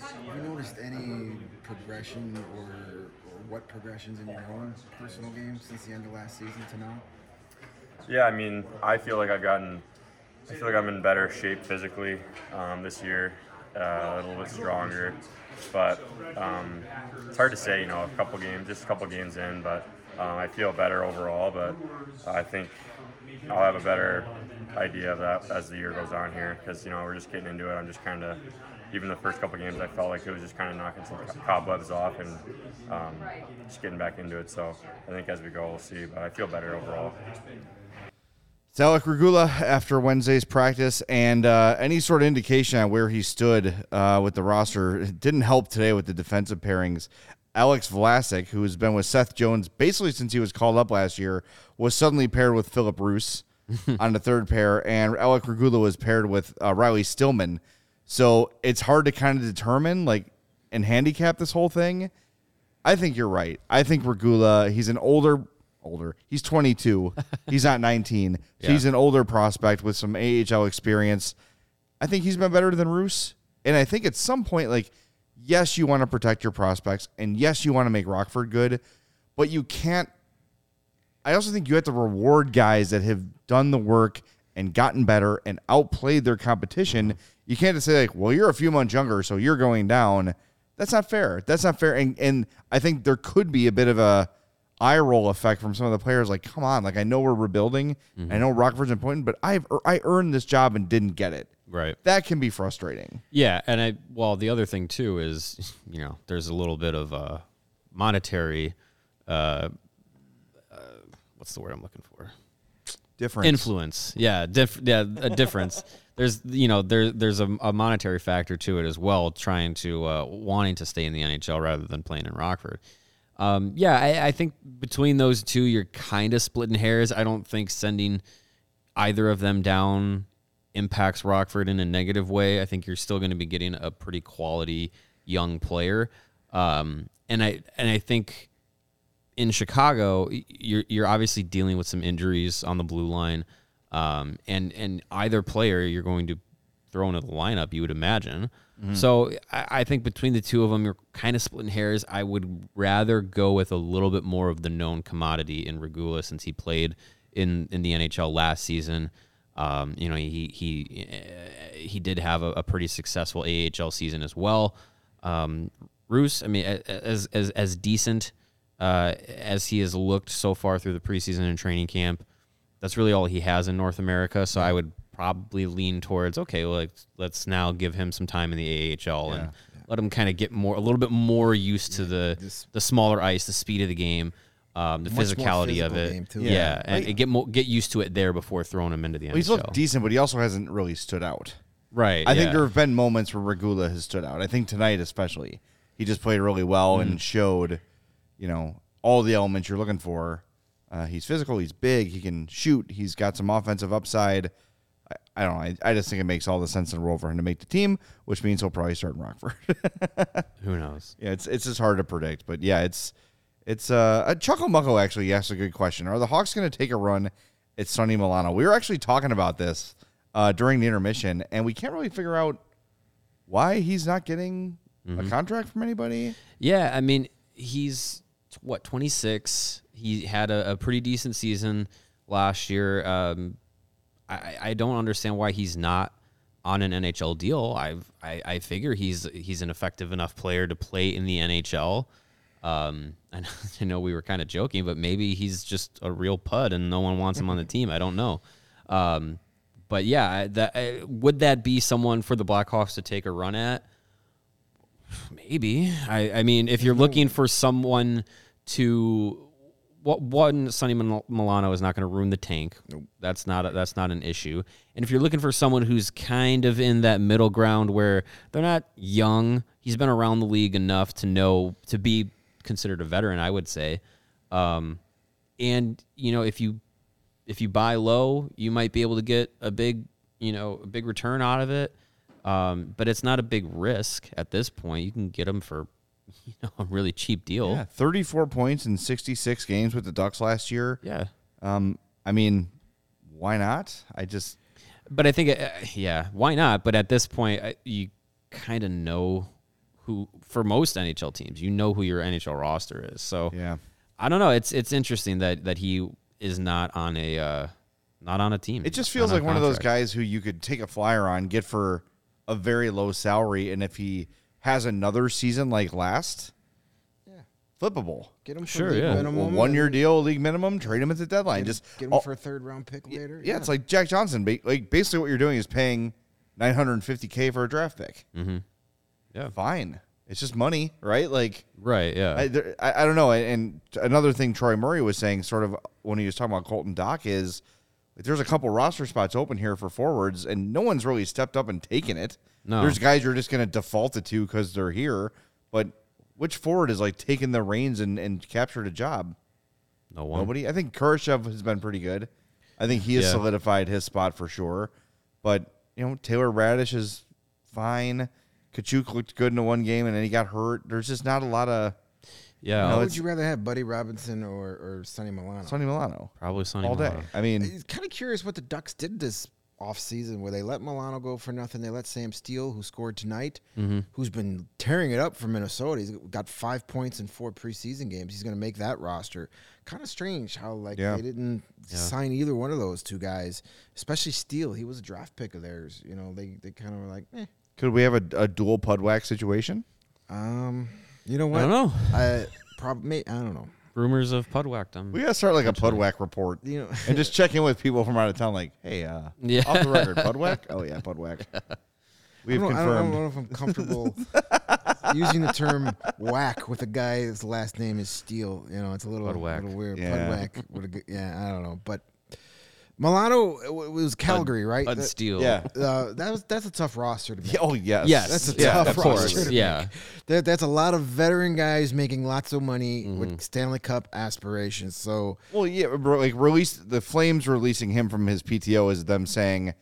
Have you noticed any progression or, or what progressions in your own personal game since the end of last season to now? Yeah, I mean, I feel like I've gotten, I feel like I'm in better shape physically um, this year, uh, a little bit stronger. But um, it's hard to say, you know, a couple games, just a couple games in, but um, I feel better overall. But I think I'll have a better idea of that as the year goes on here because, you know, we're just getting into it. I'm just kind of, even the first couple games, I felt like it was just kind of knocking some cobwebs off and um, just getting back into it. So I think as we go, we'll see. But I feel better overall. It's Alec Regula after Wednesday's practice, and uh, any sort of indication on where he stood uh, with the roster didn't help today with the defensive pairings. Alex Vlasic, who has been with Seth Jones basically since he was called up last year, was suddenly paired with Filip Roos on the third pair, and Alec Regula was paired with uh, Riley Stillman. So it's hard to kind of determine, like, and handicap this whole thing. I think you're right. I think Regula, he's an older, older. He's 22. he's not 19. So Yeah. he's an older prospect with some AHL experience. I think he's been better than Roos. And I think at some point, like, yes, you want to protect your prospects, and yes, you want to make Rockford good, but you can't. I also think you have to reward guys that have done the work and gotten better and outplayed their competition. You can't just say like, "Well, you're a few months younger, so you're going down." That's not fair. That's not fair. And and I think there could be a bit of a eye roll effect from some of the players. Like, come on, like I know we're rebuilding. I know Rockford's important, but I've I earned this job and didn't get it. Right. That can be frustrating. Yeah, and I well, the other thing too is you know there's a little bit of a monetary, uh, uh, what's the word I'm looking for? Different Influence. Yeah, diff- yeah, a difference. there's you know there there's a, a monetary factor to it as well, trying to uh, wanting to stay in the NHL rather than playing in Rockford. Um, yeah, I, I think between those two, you're kind of splitting hairs. I don't think sending either of them down impacts Rockford in a negative way. I think you're still going to be getting a pretty quality young player. Um, and I and I think in Chicago, you're you're obviously dealing with some injuries on the blue line, um, and and either player you're going to throw into the lineup, you would imagine. So I, I think between the two of them, you're kind of splitting hairs. I would rather go with a little bit more of the known commodity in Regula since he played in in the NHL last season. Um, you know, he he uh, he did have a, a pretty successful AHL season as well. Um, Roos, I mean, as as as decent uh, as he has looked so far through the preseason and training camp, that's really all he has in North America. So I would probably lean towards okay, like let's now give him some time in the AHL and let him kind of get more a little bit more used to the this- the smaller ice, the speed of the game. Um, the physicality of it, game, too. yeah, Yeah. and Like- get more, get used to it there before throwing him into the Well, he's looked decent, but he also hasn't really stood out. Right, I think there have been moments where Regula has stood out. I think tonight especially, he just played really well Mm. and showed, you know, all the elements you're looking for. Uh, he's physical. He's big. He can shoot. He's got some offensive upside. I, don't know. I, I just think it makes all the sense in the world for him to make the team, which means he'll probably start in Rockford. Who knows? Yeah, it's it's just hard to predict, but yeah, it's it's uh, a Chuckle Muckle actually asked a good question. Are the Hawks going to take a run at Sonny Milano? We were actually talking about this uh, during the intermission, and we can't really figure out why he's not getting a contract from anybody. Yeah, I mean, he's what 26. He had a, a pretty decent season last year. Um, I, I don't understand why he's not on an NHL deal. I've, I I figure he's he's an effective enough player to play in the NHL. Um, I know, we were kind of joking, but maybe he's just a real pud and no one wants him on the team. I don't know. Um, but yeah, that would that be someone for the Blackhawks to take a run at? Maybe. I, I mean, if you're looking for someone to, what one Sonny Milano is not going to ruin the tank. That's not a, that's not an issue. And if you're looking for someone who's kind of in that middle ground where they're not young, he's been around the league enough to know to be considered a veteran. I would say. Um, and you know, if you if you buy low, you might be able to get a big, you know, a big return out of it. Um, but it's not a big risk at this point. You can get them for, you know, a really cheap deal. Yeah, 34 points in 66 games with the Ducks last year. Yeah. Um, I mean, why not? I just But I think, uh, yeah, why not? But at this point, I- you kind of know who, for most NHL teams, you know who your NHL roster is. So yeah. I don't know. It's it's interesting that that he is not on a uh, not on a team. It just feels like one of those guys who you could take a flyer on, get for a very low salary, and if he has another season like last, yeah, flippable. Get him for Sure, league yeah. Minimum. one year deal, league minimum, trade him at the deadline. Just get him all- for a third round pick later. yeah, it's like Jack Johnson. Like basically, what you're doing is paying 950k for a draft pick. Mm-hmm. Yeah. Fine, it's just money, right? Like Right. Yeah. I, there, I, I don't know. And another thing Troy Murray was saying, sort of when he was talking about Colton Dach, is like, there's a couple roster spots open here for forwards, and no one's really stepped up and taken it. No. There's guys you're just going to default it to because they're here, but which forward is like taking the reins and, and captured a job? no one. Nobody. I think Kurashev has been pretty good. I think he has Yeah. solidified his spot for sure. But you know, Taylor Raddysh is fine. Katchouk looked good in the one game, and then he got hurt. There's just not a lot of Yeah. No, Who would you rather have, Buddy Robinson or, or Sonny Milano? Sonny Milano probably Sonny all day. I mean, It's kind of curious what the Ducks did this offseason where they let Milano go for nothing. They let Sam Steel, who scored tonight, Mm-hmm. who's been tearing it up for Minnesota. He's got five points in four preseason games. He's going to make that roster. Kind of strange how like Yeah. they didn't sign either one of those two guys, especially Steel. He was a draft pick of theirs. You know, they they kind of were like, eh. could we have a, a dual Pudwack situation? Um, you know what? I don't know. I probably I don't know. Rumors of Pudwackdom. We gotta start like a Pudwack report You know, and just check in with people from out of town. Like, hey, uh, Yeah. off the record, Pudwack. Oh yeah, Pudwack. I We've don't, I don't know if I'm comfortable using the term whack with a guy whose last name is Steel. You know, it's a little, Pudwack. little weird. Yeah. Pudwack. What a good, yeah, I don't know. But Milano it was Calgary, right? Pud That- Steel. Yeah. uh, that was that's a tough roster to make. Oh yes, Yes. That's a yeah, tough of roster course. to Yeah. That, that's a lot of veteran guys making lots of money Mm-hmm. with Stanley Cup aspirations. So Well, yeah, like release the Flames releasing him from his PTO is them saying,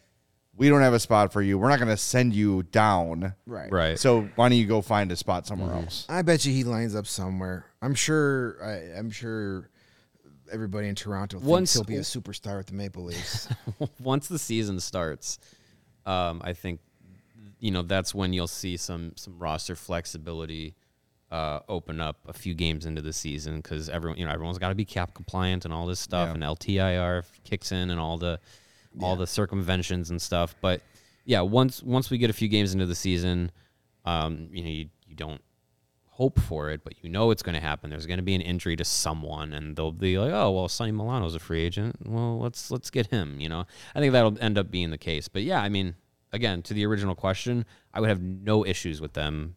"We don't have a spot for you. We're not going to send you down. right, Right. So why don't you go find a spot somewhere Mm-hmm. else?" I bet you he lines up somewhere. I'm sure. I, I'm sure. Everybody in Toronto thinks Once- he'll be a superstar at the Maple Leafs. Once the season starts, um, I think you know that's when you'll see some some roster flexibility uh, open up a few games into the season because everyone you know everyone's got to be cap compliant and all this stuff Yeah. and LTIR kicks in and all the all the circumventions and stuff. But yeah, once once we get a few games into the season, um, you know you, you don't hope for it, but you know it's going to happen. There's going to be an injury to someone, and they'll be like, "Oh, well, Sonny Milano's a free agent. Well, let's let's get him." You know, I think that'll end up being the case. But yeah, I mean, again, to the original question, I would have no issues with them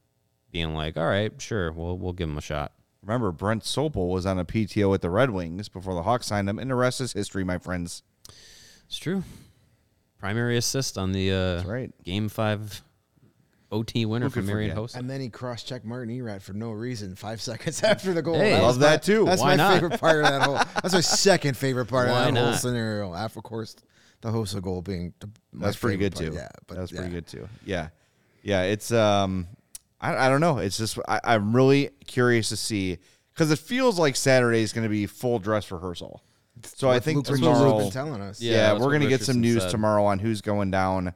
being like, "All right, sure, we'll we'll give him a shot." Remember, Brent Sopel was on a PTO at the Red Wings before the Hawks signed him, and the rest is history, my friends. It's true. primary assist on the uh, right. game five OT winner Who for could Marian forget? Hossa. And then he cross-checked Martin Erat for no reason five seconds after the goal. Hey, was love that my- too. That's Why my not? favorite part of that whole. That's my second favorite part Why of that whole not? scenario. After, of course, the Hossa goal being the, my That's pretty good part. too. Yeah, but that's pretty yeah. good too. Yeah, yeah. It's um, I, I don't know. It's just I, I'm really curious to see because it feels like Saturday is going to be full dress rehearsal. So I think Luke tomorrow, been telling us. Yeah, yeah, we're gonna get some news said. tomorrow on who's going down.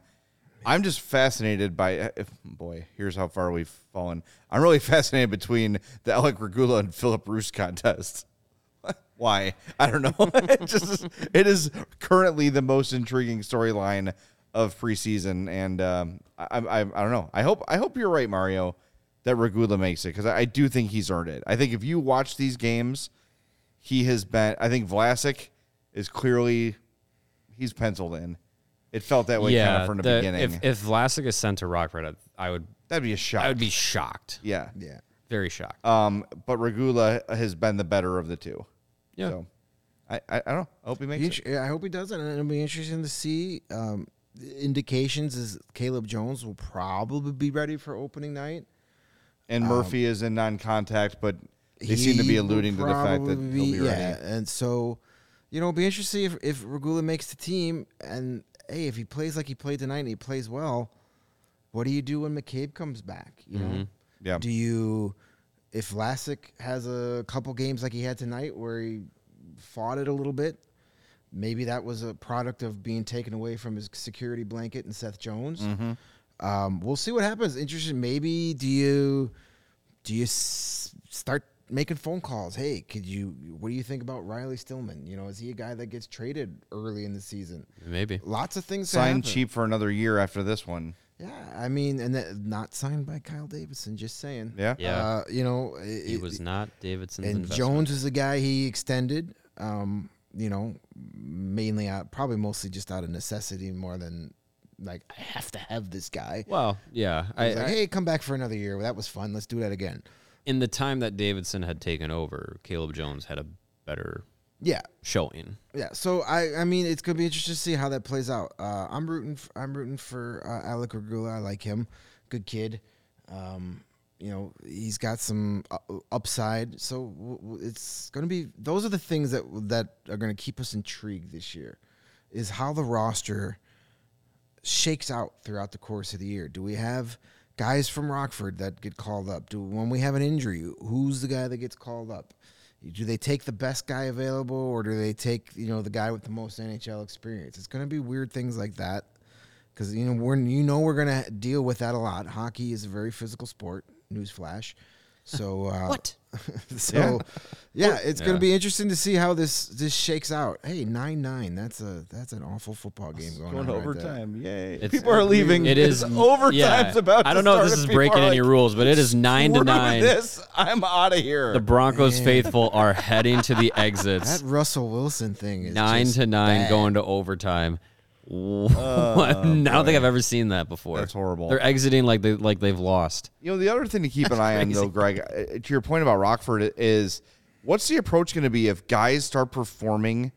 I'm just fascinated by if boy, here's how far we've fallen. I'm really fascinated between the Alec Regula and Filip Roos contest. Why? I don't know. it just it is currently the most intriguing storyline of preseason, and um, I, I I don't know. I hope I hope you're right, Mario, that Regula makes it because I, I do think he's earned it. I think if you watch these games, he has been. I think Vlasic is clearly he's penciled in. It felt that way kind of from the, beginning. If, if Vlasic is sent to Rockford, I- I would That'd be a shock. I would be shocked. yeah. Yeah. Very shocked. Um, but Regula has been the better of the two. yeah. So I, I, I don't know. I hope he makes Be it. yeah, I hope he does it, and it'll be interesting to see. Um, indications is Caleb Jones will probably be ready for opening night. And Murphy is in non-contact, but they seem to be alluding to the fact that probably he'll be yeah, ready. and so you know, it'll be interesting if if Regula makes the team, and hey, if he plays like he played tonight and he plays well, what do you do when McCabe comes back? You know, Yeah. do you if Vlasic has a couple games like he had tonight where he fought it a little bit? Maybe that was a product of being taken away from his security blanket and Seth Jones. Mm-hmm. Um, we'll see what happens. Interesting. Maybe do you do you s- start making phone calls? Hey, could you? What do you think about Riley Stillman? You know, is he a guy that gets traded early in the season? Maybe. Lots of things. to Signed cheap for another year after this one. Yeah, I mean, and that, not signed by Kyle Davidson. Just saying. Yeah. Yeah. Uh, you know, He it- was not Davidson's and investment. Jones is the guy he extended. Um, you know, mainly out, probably mostly just out of necessity more than like I have to have this guy. Well, yeah. I, I like, I- hey, come back for another year. That was fun. Let's do that again. In the time that Davidson had taken over, Caleb Jones had a better Yeah, showing. yeah. So I, I mean, it's gonna be interesting to see how that plays out. Uh, I'm rooting, f I'm rooting for uh, Alec Regula. I like him, good kid. Um, you know, he's got some u- upside. So w- w- it's gonna be. Those are the things that that are gonna keep us intrigued this year. Is how the roster shakes out throughout the course of the year. Do we have guys from Rockford that get called up? Do when we have an injury, who's the guy that gets called up? Do they take the best guy available, or do they take you know the guy with the most NHL experience? It's going to be weird things like that because you know we're you know we're going to deal with that a lot. Hockey is a very physical sport. Newsflash. So uh, what? so yeah, it's going to be interesting to see how this this shakes out. Hey, nine nine. That's a that's an awful football game going, Going on to right there. overtime. Yay. It's- people are leaving. It is overtime's yeah. about I don't know if this is breaking any like, rules, but it is nine to nine. This, I'm out of here. The Broncos Man. faithful are heading to the exits. That Russell Wilson thing is nine just to nine bad. going to overtime. I don't think I've ever seen that before. That's horrible. They're exiting like they like they've lost. You know, the other thing to keep an eye on, though, Greg, uh, to your point about Rockford, is what's the approach going to be if guys start performing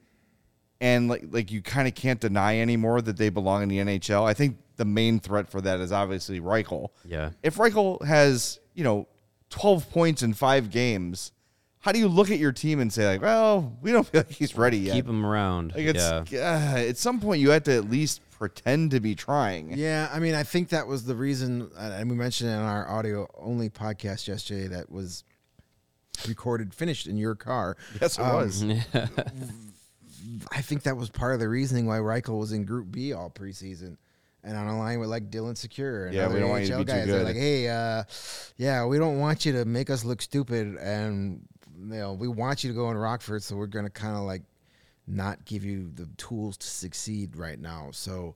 and like like you kind of can't deny anymore that they belong in the NHL? I think the main threat for that is obviously Reichel. Yeah. If Reichel has you know twelve points in five games, how do you look at your team and say like, well, we don't feel like he's ready yet? Keep him around. like it's yeah. uh, at some point you have to at least pretend to be trying. Yeah, I mean, I think that was the reason, uh, and we mentioned it in our audio only podcast yesterday that was recorded, finished in your car. Yes, it Um, was. I think that was part of the reasoning why Reichel was in Group B all preseason. And on a line with like Dylan Sikura and Yeah, we other don't want you to AHL be too guys, they're good. like, hey, uh, yeah, we don't want you to make us look stupid, and you know, we want you to go in Rockford, so we're gonna kind of like not give you the tools to succeed right now. So,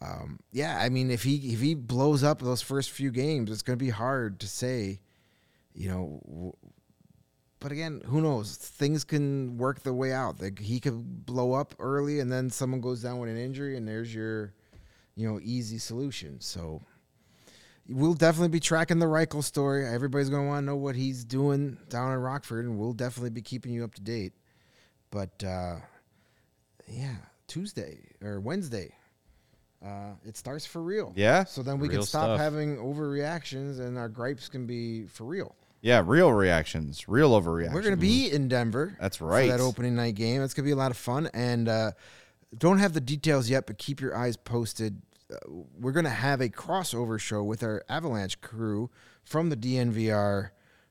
um, yeah, I mean, if he if he blows up those first few games, it's gonna be hard to say, you know. W- but again, who knows? Things can work their way out. Like he could blow up early, and then someone goes down with an injury, and there's your, you know, easy solution. So we'll definitely be tracking the Reichel story. Everybody's going to want to know what he's doing down in Rockford, and we'll definitely be keeping you up to date. But uh, yeah, Tuesday or Wednesday, uh, it starts for real. Yeah? So then we can stop stuff. having overreactions and our gripes can be for real. Yeah, real reactions, real overreactions. We're going to be in Denver. That's For right. that opening night game. It's going to be a lot of fun. And uh, don't have the details yet, but keep your eyes posted. We're going to have a crossover show with our Avalanche crew from the DNVR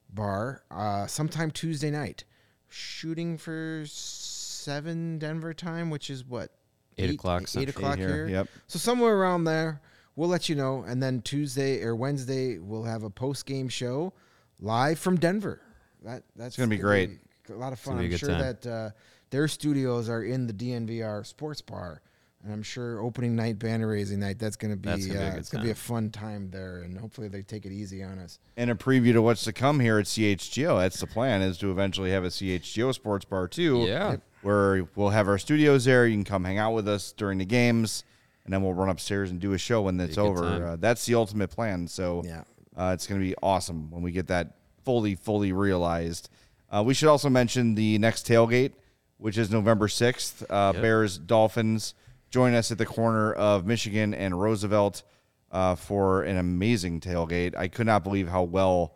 bar uh, sometime Tuesday night. Shooting for 7 Denver time, which is what? Eight o'clock Eight o'clock here, here. yep. So somewhere around there, we'll let you know. And then Tuesday or Wednesday, we'll have a post game show live from Denver. That that's gonna be great. a lot of fun. be I'm sure time. that uh, their studios are in the DNVR Sports Bar, and I'm sure opening night, banner raising night, that's gonna be, That's gonna be a uh, good it's gonna be a fun time there, and hopefully they take it easy on us. and a preview to what's to come here at CHGO. That's the plan is to eventually have a CHGO sports bar too. Yeah. Where we'll have our studios there. You can come hang out with us during the games, and then we'll run upstairs and do a show when it's Be a good over. Uh, that's the ultimate plan. So Yeah. uh, it's going to be awesome when we get that fully, fully realized. Uh, we should also mention the next tailgate, which is November 6th. Uh, Yep. Bears, Dolphins. Join us at the corner of Michigan and Roosevelt uh, for an amazing tailgate. I could not believe how well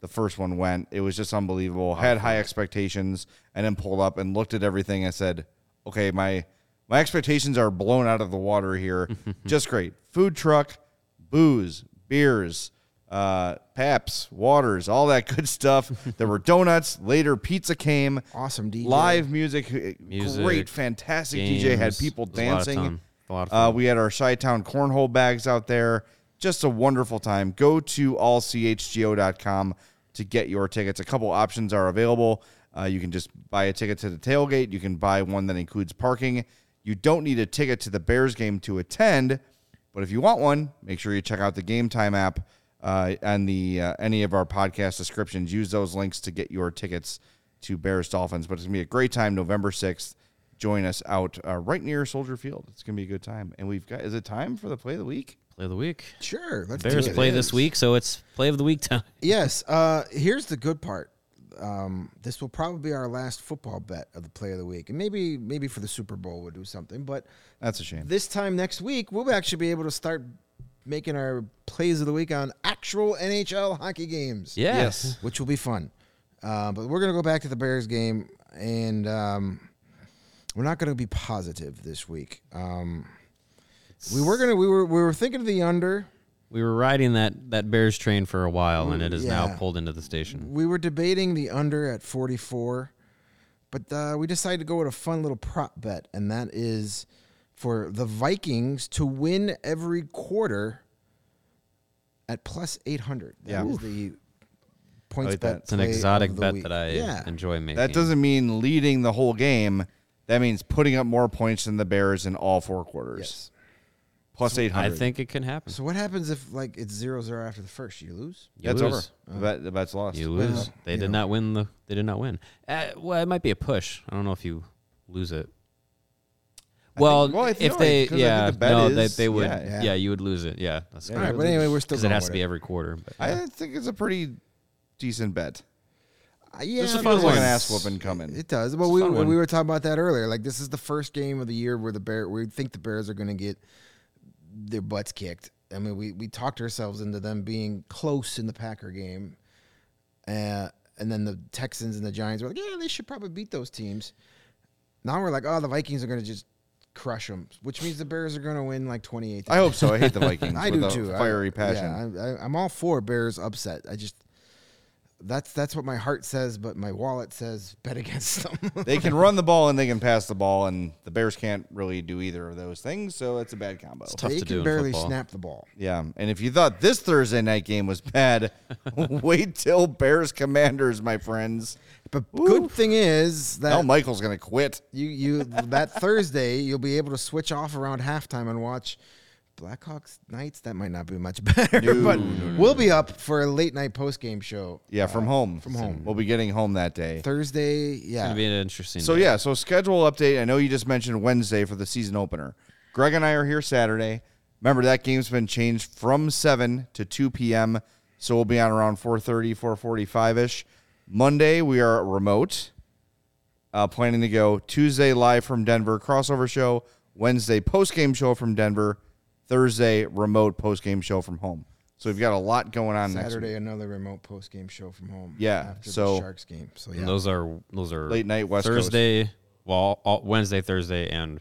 the first one went. It was just unbelievable. Had high expectations and then pulled up and looked at everything and said, okay, my my expectations are blown out of the water here. just great. Food truck, booze, beers, uh, paps, waters, all that good stuff. there were donuts. Later, pizza came. Awesome DJ. Live music, uh, Music, great, fantastic DJ. Had people It a lot of dancing. A lot of Uh, we had our Chi Town cornhole bags out there. Just a wonderful time. Go to allchgo.com to get your tickets. A couple options are available. Uh, you can just buy a ticket to the tailgate. You can buy one that includes parking. You don't need a ticket to the Bears game to attend, but if you want one, make sure you check out the Game Time app uh, and the uh, any of our podcast descriptions. Use those links to get your tickets to Bears Dolphins. But it's gonna be a great time, November sixth. Join us out uh, right near Soldier Field. It's gonna be a good time. And we've got is it time for the play of the week? Play of the week. Sure, let's Bears do it. play this week, so it's play of the week time. Yes. Uh, here's the good part. Um, this will probably be our last football bet of the play of the week, and maybe maybe for the Super Bowl we'll do something. But That's a shame. this time next week we'll actually be able to start making our plays of the week on actual NHL hockey games. Yes. which will be fun. Uh, but we're gonna go back to the Bears game, and um, we're not gonna be positive this week. Um, we were gonna we were we were thinking of the under. We were riding that, that Bears train for a while, and it is Yeah. now pulled into the station. We were debating the under at 44, but uh, we decided to go with a fun little prop bet, and that is for the Vikings to win every quarter at plus 800. That Yeah. is the points like bet. that. It's an exotic of the bet week. that I yeah. enjoy making. That doesn't mean leading the whole game. That means putting up more points than the Bears in all four quarters. Yes. Plus eight I think it can happen. So what happens if like it's 0-0 after the first? You lose. You that's lose. over. The, bet, the bet's lost. You lose. Well, they you did know. not win the. They did not win. Uh, well, it might be a push. I don't know if you lose it. I Well, think- well, I if no, they, because I think yeah, the no, is- they, they would, yeah. yeah, Yeah. you would lose it. Yeah, that's Yeah, right, but anyway, we're still because it has to with be every quarter. But I think it's a pretty decent bet. Uh, yeah, This but feels like an ass whooping coming. It does. Well, a we fun we were talking about that earlier. Like this is the first game of the year where the bear we think the Bears are going to get their butts kicked. I mean, we we talked ourselves into them being close in the Packer game, uh, and then the Texans and the Giants were like, yeah, they should probably beat those teams. Now we're like, oh, the Vikings are going to just crush them, which means the Bears are going to win like twenty eight. I hope so. I hate the Vikings. I do too. I- Fiery passion. Yeah, I, I, I'm all for Bears upset. I just that's that's what my heart says, but my wallet says bet against them. they can run the ball and they can pass the ball, and the Bears can't really do either of those things. So it's a bad combo. tough they to can do barely football. snap the ball. Yeah, and if you thought this Thursday night game was bad, wait till Bears Commanders, my friends. But good thing is that Al Michael's gonna quit. you you that Thursday you'll be able to switch off around halftime and watch Blackhawks nights That might not be much better, but we'll be up for a late night post game show. Yeah, from home. from home. We'll be getting home that day. Thursday, it's yeah. gonna be an interesting. So day. yeah, so schedule update. I know you just mentioned Wednesday for the season opener. Greg and I are here Saturday. Remember that game's been changed from seven to two p.m. So we'll be on around 4.30, 4.45 ish. Monday we are remote. Uh, planning to go Tuesday live from Denver crossover show. Wednesday post game show from Denver. Thursday, remote post game show from home. So we've got a lot going on next Saturday, another remote post game show from home. Yeah, after so- the Sharks game. So yeah, And those are those are Late night West Coast. Thursday. Well, all, Wednesday, Thursday, and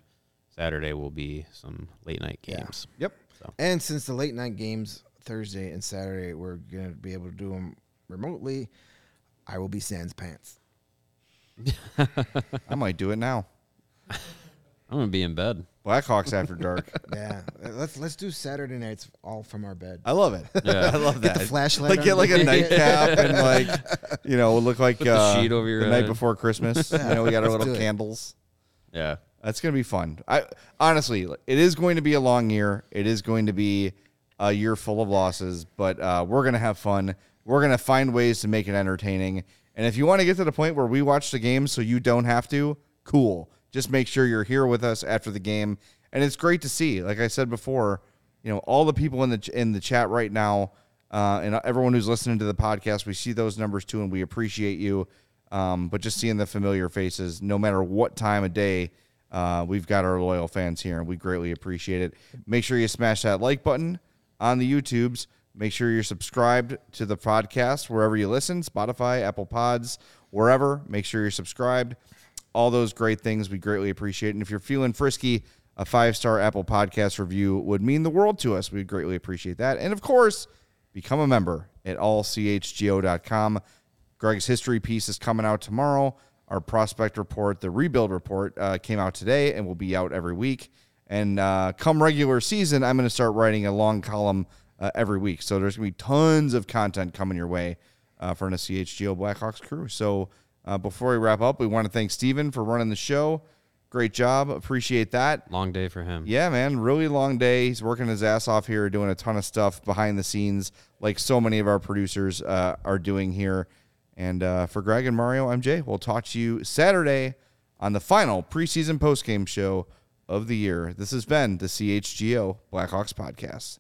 Saturday will be some late night Yeah. games. Yep. and since the late night games Thursday and Saturday, we're gonna be able to do them remotely. I will be sans pants. I might do it now. I'm gonna be in bed. Blackhawks after dark. Yeah, let's let's do Saturday nights all from our bed. I love it. Yeah. I love that. Get the flashlight Like get like a nightcap and like you know look like Put the uh, sheet over your the night before Christmas. You know we got our Let's little do it. candles. Yeah. That's gonna be fun. I honestly, it is going to be a long year. It is going to be a year full of losses, but uh, we're gonna have fun. We're gonna find ways to make it entertaining. And if you want to get to the point where we watch the game so you don't have to, cool. Just make sure you're here with us after the game. And it's great to see. Like I said before, you know, all the people in the in the chat right now, uh, and everyone who's listening to the podcast, we see those numbers too, and we appreciate you. Um, but just seeing the familiar faces, no matter what time of day, uh, we've got our loyal fans here, and we greatly appreciate it. Make sure you smash that like button on the YouTubes. Make sure you're subscribed to the podcast wherever you listen Spotify, Apple Pods, wherever. Make sure you're subscribed. All those great things we greatly appreciate. And if you're feeling frisky, a five star Apple Podcast review would mean the world to us. We'd greatly appreciate that. And of course, become a member at allchgo.com. Greg's history piece is coming out tomorrow. Our prospect report, the rebuild report, uh, came out today and will be out every week. And uh, come regular season, I'm going to start writing a long column uh, every week. So there's going to be tons of content coming your way uh, for the CHGO Blackhawks crew. So uh, before we wrap up, we want to thank Steven for running the show. Great job. Appreciate that. Long day for him. Yeah, man, really long day. He's working his ass off here, doing a ton of stuff behind the scenes, like so many of our producers uh, are doing here. And uh, for Greg and Mario, I'm Jay. We'll talk to you Saturday on the final preseason postgame show of the year. This has been the CHGO Blackhawks podcast.